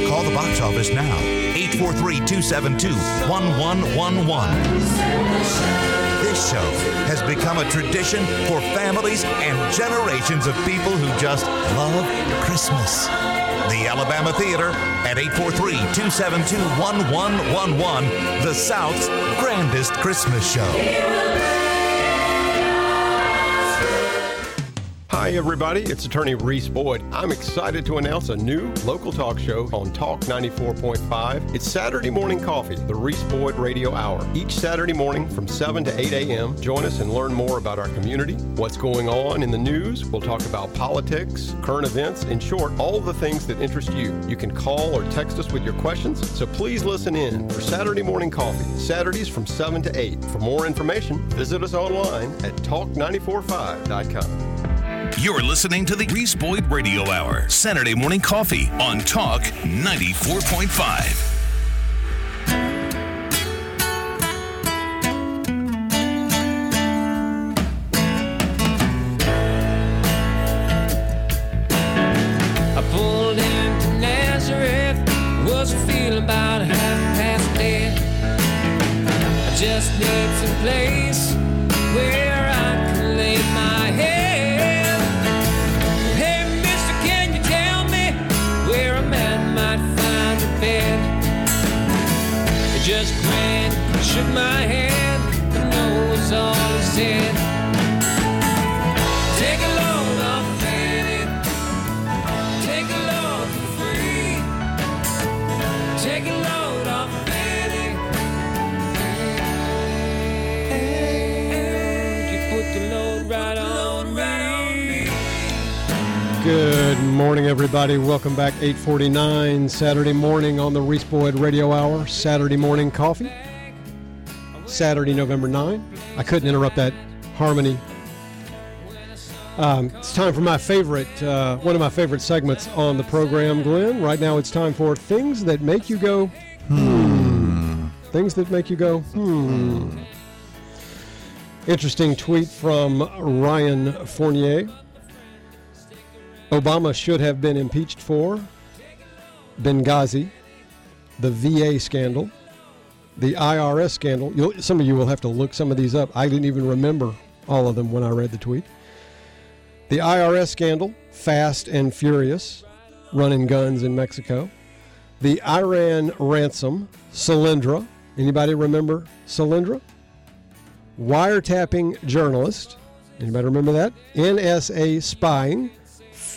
Call the box office now, 843 272 1111. This show has become a tradition for families and generations of people who just love Christmas. The Alabama Theater at 843 272 1111, the South's grandest Christmas show. Hi, everybody. It's attorney Reese Boyd. I'm excited to announce a new local talk show on Talk 94.5. It's Saturday Morning Coffee, the Reese Boyd Radio Hour. Each Saturday morning from 7 to 8 a.m., join us and learn more about our community, what's going on in the news. We'll talk about politics, current events, in short, all the things that interest you. You can call or text us with your questions, so please listen in for Saturday Morning Coffee, Saturdays from 7 to 8. For more information, visit us online at talk945.com. You're listening to the Reese Boyd Radio Hour, Saturday morning coffee on Talk 94.5. I pulled into Nazareth, was feeling about half past dead. I just need some place morning, everybody. Welcome back. 849 Saturday morning on the Reese Boyd Radio Hour. Saturday morning coffee. Saturday, November 9. I couldn't interrupt that harmony Um, it's time for my favorite, uh, one of my favorite segments on the program, Glenn. Right now, it's time for things that make you go, hmm. Things that make you go, hmm. Interesting tweet from Ryan Fournier. Obama should have been impeached for Benghazi, the VA scandal, the IRS scandal. You'll, some of you will have to look some of these up. I didn't even remember all of them when I read the tweet. The IRS scandal, Fast and Furious, running guns in Mexico. The Iran ransom, Solyndra. Anybody remember Solyndra? Wiretapping journalist. Anybody remember that? NSA spying.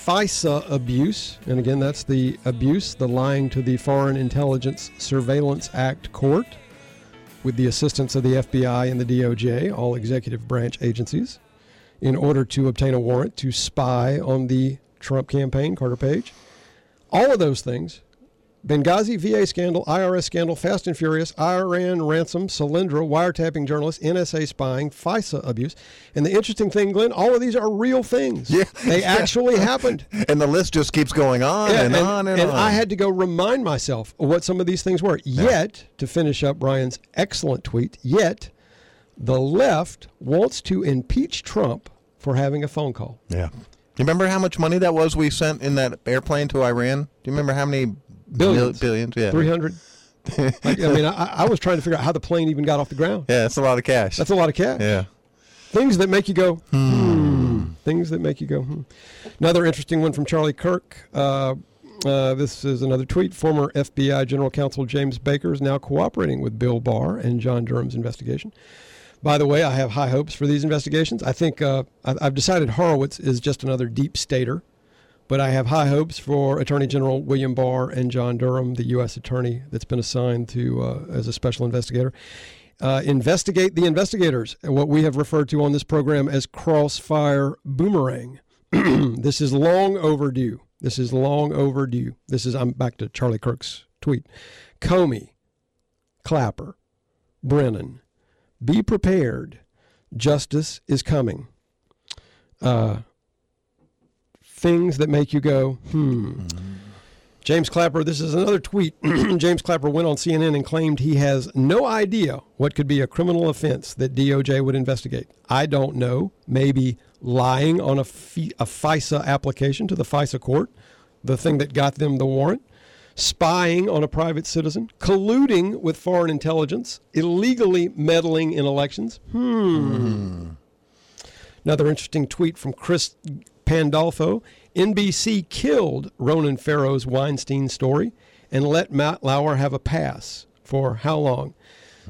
FISA abuse. And again, that's the abuse, the lying to the Foreign Intelligence Surveillance Act court with the assistance of the FBI and the DOJ, all executive branch agencies in order to obtain a warrant to spy on the Trump campaign, Carter Page. All of those things Benghazi VA scandal, IRS scandal, Fast and Furious, Iran ransom, Solyndra, wiretapping journalists, NSA spying, FISA abuse. And the interesting thing, Glenn, all of these are real things. Yeah. They (laughs) actually happened. And the list just keeps going on Yeah, and, on and, on. and on. I had to go remind myself what some of these things were. Yet, to finish up Ryan's excellent tweet, yet the left wants to impeach Trump for having a phone call. Yeah. You remember how much money that was we sent in that airplane to Iran? Do you remember how many Billions. billions? Yeah. 300. Like, I mean, I, I was trying to figure out how the plane even got off the ground. Yeah, that's a lot of cash. That's a lot of cash. Yeah. Things that make you go, hmm. Things that make you go, hmm. Another interesting one from Charlie Kirk. Uh, uh, this is another tweet. Former FBI General Counsel James Baker is now cooperating with Bill Barr and John Durham's investigation. By the way, I have high hopes for these investigations. I think uh, I've decided Horowitz is just another deep stater, but I have high hopes for Attorney General William Barr and John Durham, the U.S. attorney that's been assigned to uh, as a special investigator. Uh, investigate the investigators, what we have referred to on this program as crossfire boomerang. (clears throat) this is long overdue. This is long overdue. This is I'm back to Charlie Kirk's tweet. Comey, Clapper, Brennan, be prepared. Justice is coming. Uh, things that make you go, hmm. James Clapper, this is another tweet. (clears throat) James Clapper went on CNN and claimed he has no idea what could be a criminal offense that DOJ would investigate. I don't know. Maybe lying on a, fi- a FISA application to the FISA court, the thing that got them the warrant, spying on a private citizen, colluding with foreign intelligence, illegally meddling in elections. Hmm. Another interesting tweet from Chris Pandolfo. NBC killed Ronan Farrow's Weinstein story and let Matt Lauer have a pass for how long?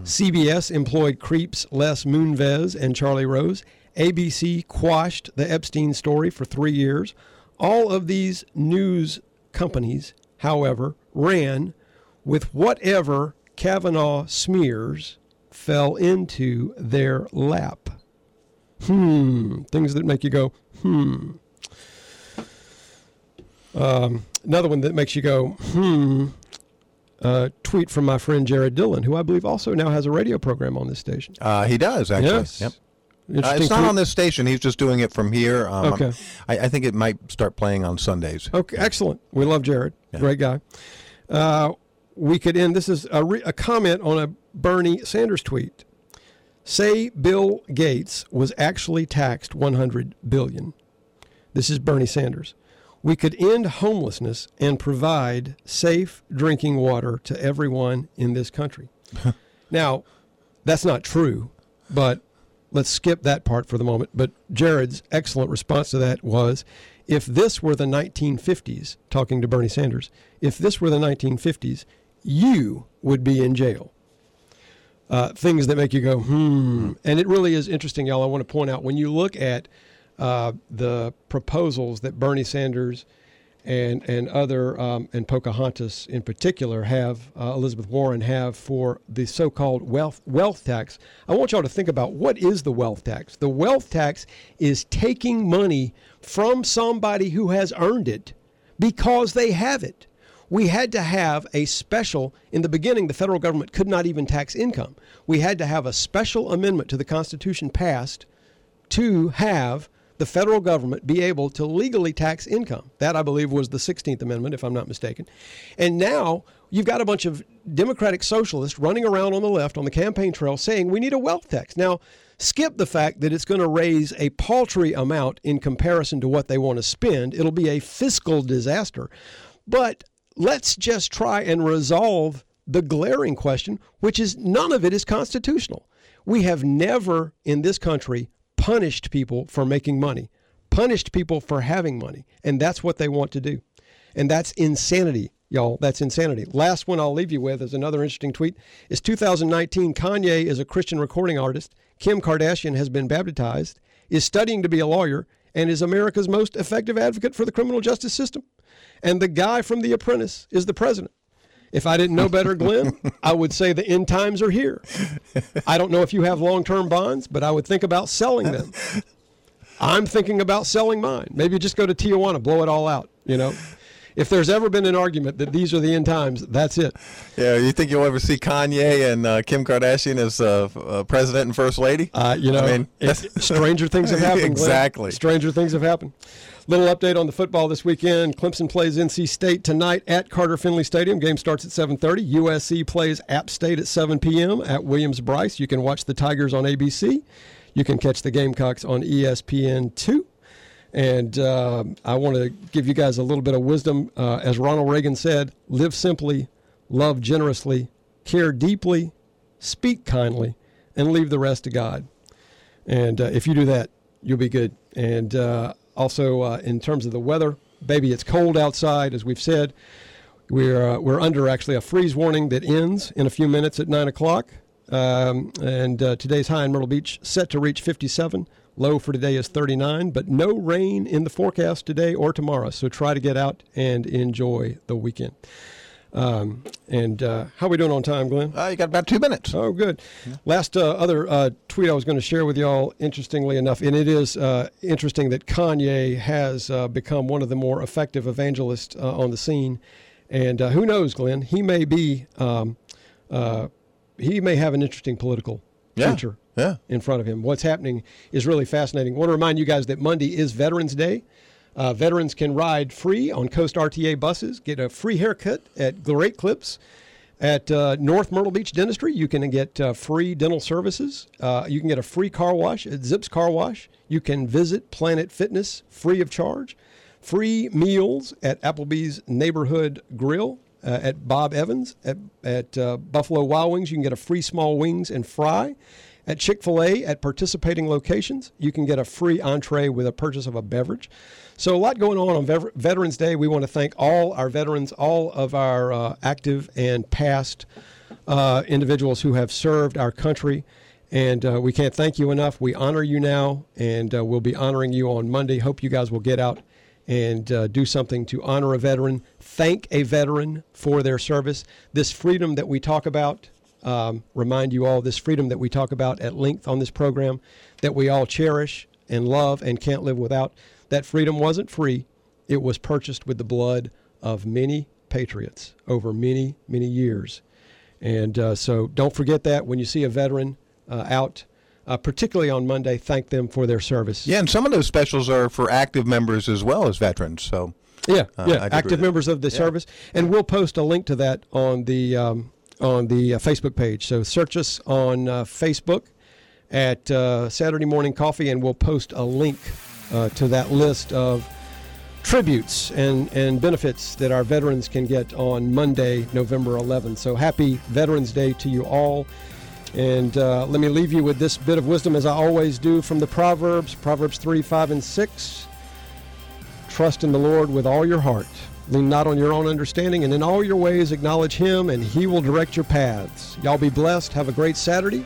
CBS employed creeps Les Moonves and Charlie Rose. ABC quashed the Epstein story for three years. All of these news companies, however, ran with whatever Kavanaugh smears fell into their lap. Hmm. Things that make you go, hmm. Um, another one that makes you go, hmm. Uh, tweet from my friend Jared Dillon, who I believe also now has a radio program on this station. Uh, he does actually. Yes. Yep. Uh, it's not on this station. He's just doing it from here. Um, Okay. I, I think it might start playing on Sundays. Okay, excellent. We love Jared. Great guy. Uh, we could end. This is a, re, a comment on a Bernie Sanders tweet. Say Bill Gates was actually taxed 100 billion. This is Bernie Sanders. We could end homelessness and provide safe drinking water to everyone in this country. (laughs) now, that's not true, but let's skip that part for the moment. But Jared's excellent response to that was if this were the 1950s, talking to Bernie Sanders, if this were the 1950s, you would be in jail. Uh, things that make you go, hmm. And it really is interesting, y'all. I want to point out when you look at uh, the proposals that Bernie Sanders and and other um, and Pocahontas in particular have uh, Elizabeth Warren have for the so-called wealth wealth tax. I want y'all to think about what is the wealth tax. The wealth tax is taking money from somebody who has earned it because they have it. We had to have a special, in the beginning, the federal government could not even tax income. We had to have a special amendment to the Constitution passed to have the federal government be able to legally tax income. That, I believe, was the 16th Amendment, if I'm not mistaken. And now you've got a bunch of Democratic socialists running around on the left on the campaign trail saying we need a wealth tax. Now, skip the fact that it's going to raise a paltry amount in comparison to what they want to spend. It'll be a fiscal disaster. But let's just try and resolve the glaring question, which is none of it is constitutional. We have never in this country punished people for making money, punished people for having money. And that's what they want to do. And that's insanity, y'all. That's insanity. Last one I'll leave you with is another interesting tweet. Is 2019 Kanye is a Christian recording artist. Kim Kardashian has been baptized, is studying to be a lawyer, and is America's most effective advocate for the criminal justice system. And the guy from The Apprentice is the president. If I didn't know better, Glenn, I would say the end times are here. I don't know if you have long term bonds, but I would think about selling them. I'm thinking about selling mine. Maybe just go to Tijuana, blow it all out, you know? If there's ever been an argument that these are the end times, that's it. Yeah, you think you'll ever see Kanye and uh, Kim Kardashian as uh, uh, president and first lady? Uh, you know, I mean, (laughs) stranger things have happened. Glenn. exactly. Stranger things have happened. Little update on the football this weekend. Clemson plays NC State tonight at Carter Finley Stadium. Game starts at 7:30. USC plays App State at 7 p.m. at Williams Brice. You can watch the Tigers on ABC. You can catch the Gamecocks on E ESPN two. And uh, I want to give you guys a little bit of wisdom. Uh, as Ronald Reagan said, live simply, love generously, care deeply, speak kindly, and leave the rest to God. And uh, if you do that, you'll be good. And uh, also, uh, in terms of the weather, baby, it's cold outside, as we've said. We're, uh, we're under actually a freeze warning that ends in a few minutes at 9 o'clock. Um, and uh, today's high in Myrtle Beach set to reach 57. Low for today is 39, but no rain in the forecast today or tomorrow. So try to get out and enjoy the weekend. Um, and uh, how are we doing on time, Glenn? Uh, you got about two minutes. Oh, good. Last uh, other uh, tweet I was going to share with y'all, interestingly enough, and it is uh, interesting that Kanye has uh, become one of the more effective evangelists uh, on the scene. And uh, who knows, Glenn? He may be, um, uh, he may have an interesting political Yeah. future Yeah. in front of him. What's happening is really fascinating. I want to remind you guys that Monday is Veterans Day. Uh, veterans can ride free on Coast RTA buses, get a free haircut at Great Clips. At uh, North Myrtle Beach Dentistry, you can get uh, free dental services. Uh, you can get a free car wash at Zips Car Wash. You can visit Planet Fitness free of charge. Free meals at Applebee's Neighborhood Grill. Uh, at Bob Evans at, at uh, Buffalo Wild Wings, you can get a free small wings and fry. At Chick fil A, at participating locations, you can get a free entree with a purchase of a beverage. So, a lot going on on Veterans Day. We want to thank all our veterans, all of our uh, active and past uh, individuals who have served our country. And uh, we can't thank you enough. We honor you now, and uh, we'll be honoring you on Monday. Hope you guys will get out and uh, do something to honor a veteran, thank a veteran for their service. This freedom that we talk about, um, remind you all this freedom that we talk about at length on this program, that we all cherish and love and can't live without. That freedom wasn't free, it was purchased with the blood of many patriots over many, many years. And uh, so don't forget that when you see a veteran uh, out, uh, particularly on Monday, thank them for their service. Yeah, and some of those specials are for active members as well as veterans. So Yeah, uh, yeah, active members of the Yeah. service, and we'll post a link to that on the um, on the uh, Facebook page. So search us on uh, Facebook at uh, Saturday Morning Coffee, and we'll post a link uh, to that list of tributes and and benefits that our veterans can get on Monday, November 11th. So happy Veterans Day to you all. And uh, let me leave you with this bit of wisdom, as I always do, from the Proverbs, Proverbs 3, 5, and 6. Trust in the Lord with all your heart. Lean not on your own understanding, and in all your ways acknowledge Him, and He will direct your paths. Y'all be blessed. Have a great Saturday.